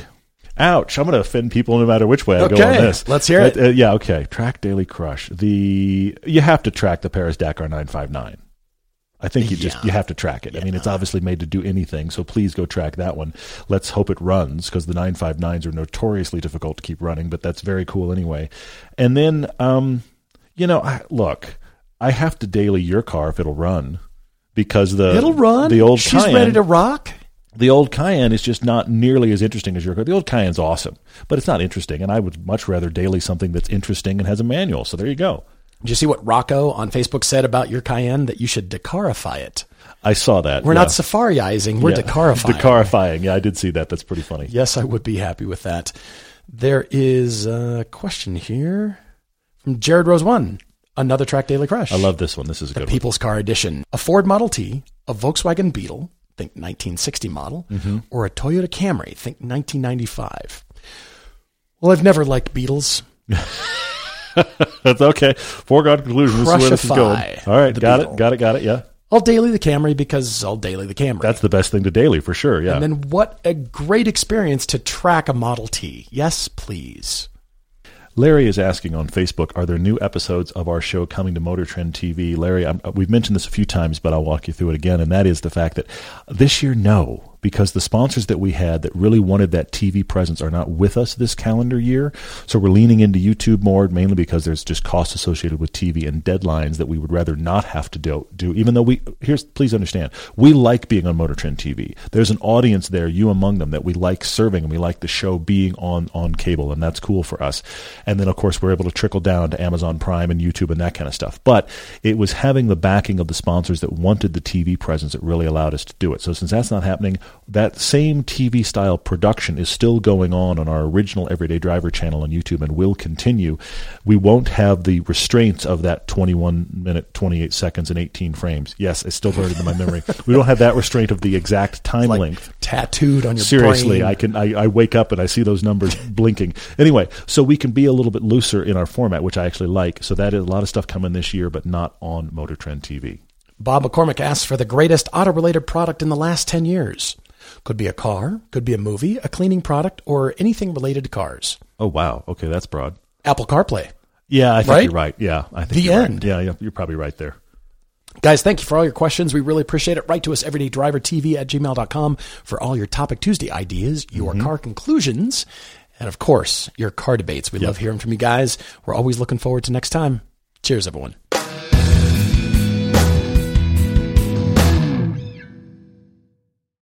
Speaker 1: Ouch! I'm going to offend people no matter which way I go on this.
Speaker 2: let's hear it.
Speaker 1: Uh, yeah, okay. Track Daily Crush. The you have to track the Paris Dakar 959. I think you just
Speaker 2: Yeah.
Speaker 1: you have to track it. I mean, it's obviously made to do anything, so please go track that one. Let's hope it runs because the 959s are notoriously difficult to keep running, but that's very cool anyway. And then, um, you know, I, look, I have to daily your car if it'll run because the
Speaker 2: It'll run.
Speaker 1: The old
Speaker 2: She's
Speaker 1: Cayenne,
Speaker 2: ready to rock.
Speaker 1: The old Cayenne is just not nearly as interesting as your car. The old Cayenne's awesome, but it's not interesting, and I would much rather daily something that's interesting and has a manual. So there you go.
Speaker 2: Did you see what Rocco on Facebook said about your Cayenne? That you should Dakarify it.
Speaker 1: I saw that.
Speaker 2: We're
Speaker 1: yeah.
Speaker 2: not safariizing. We're
Speaker 1: Yeah.
Speaker 2: Dakarifying.
Speaker 1: Dakarifying. Yeah, I did see that. That's pretty funny.
Speaker 2: Yes, I would be happy with that. There is a question here from Jared Rose One. Another track daily crush.
Speaker 1: I love this one. This is a
Speaker 2: the
Speaker 1: good
Speaker 2: People's Car Edition. A Ford Model T, a Volkswagen Beetle, think 1960 model,
Speaker 1: Mm-hmm.
Speaker 2: or a Toyota Camry, think 1995. Well, I've never liked Beetles.
Speaker 1: That's okay. Foregone conclusion. This is where this is going. All right, got
Speaker 2: Beetle.
Speaker 1: it. Got it. Got it. Yeah,
Speaker 2: I'll daily the Camry because I'll daily the Camry.
Speaker 1: that's the best thing to daily for sure. Yeah.
Speaker 2: and then what a great experience to track a Model T. Yes, please.
Speaker 1: Larry is asking on Facebook, are there new episodes of our show coming to Motor Trend TV? Larry, I'm, uh, we've mentioned this a few times, but I'll walk you through it again. And that is the fact that this year, no, because the sponsors that we had that really wanted that TV presence are not with us this calendar year. So we're leaning into YouTube more, mainly because there's just costs associated with TV and deadlines that we would rather not have to do. do even though we, here's, please understand, we like being on Motor Trend TV. There's an audience there, you among them, that we like serving and we like the show being on, on cable, and that's cool for us. And then, of course, we're able to trickle down to Amazon Prime and YouTube and that kind of stuff. But it was having the backing of the sponsors that wanted the TV presence that really allowed us to do it. So since that's not happening, that same TV style production is still going on on our original Everyday Driver channel on YouTube and will continue. We won't have the restraints of that 21 minute, 28 seconds, and 18 frames. Yes, it's still burned into my memory. We don't have that restraint of the exact time
Speaker 2: Like
Speaker 1: length.
Speaker 2: tattooed on your
Speaker 1: Seriously,
Speaker 2: brain.
Speaker 1: I can I, I wake up and I see those numbers blinking. Anyway, so we can be a little bit looser in our format, which I actually like. So that is a lot of stuff coming this year, but not on Motor Trend TV.
Speaker 2: Bob McCormick asks for the greatest auto related product in the last 10 years. Could be a car, could be a movie, a cleaning product, or anything related to cars.
Speaker 1: Oh wow, okay, that's broad.
Speaker 2: Apple CarPlay.
Speaker 1: Yeah, I think
Speaker 2: Right?
Speaker 1: you're right. Yeah, I think
Speaker 2: The
Speaker 1: you're right.
Speaker 2: end.
Speaker 1: Yeah, yeah, you're probably right there.
Speaker 2: Guys, thank you for all your questions. We really appreciate it. Write to us everydaydrivertv at gmail.com for all your Topic Tuesday ideas, your mm-hmm. car conclusions, and of course, your car debates. We love hearing from you guys. We're always looking forward to next time. Cheers, everyone.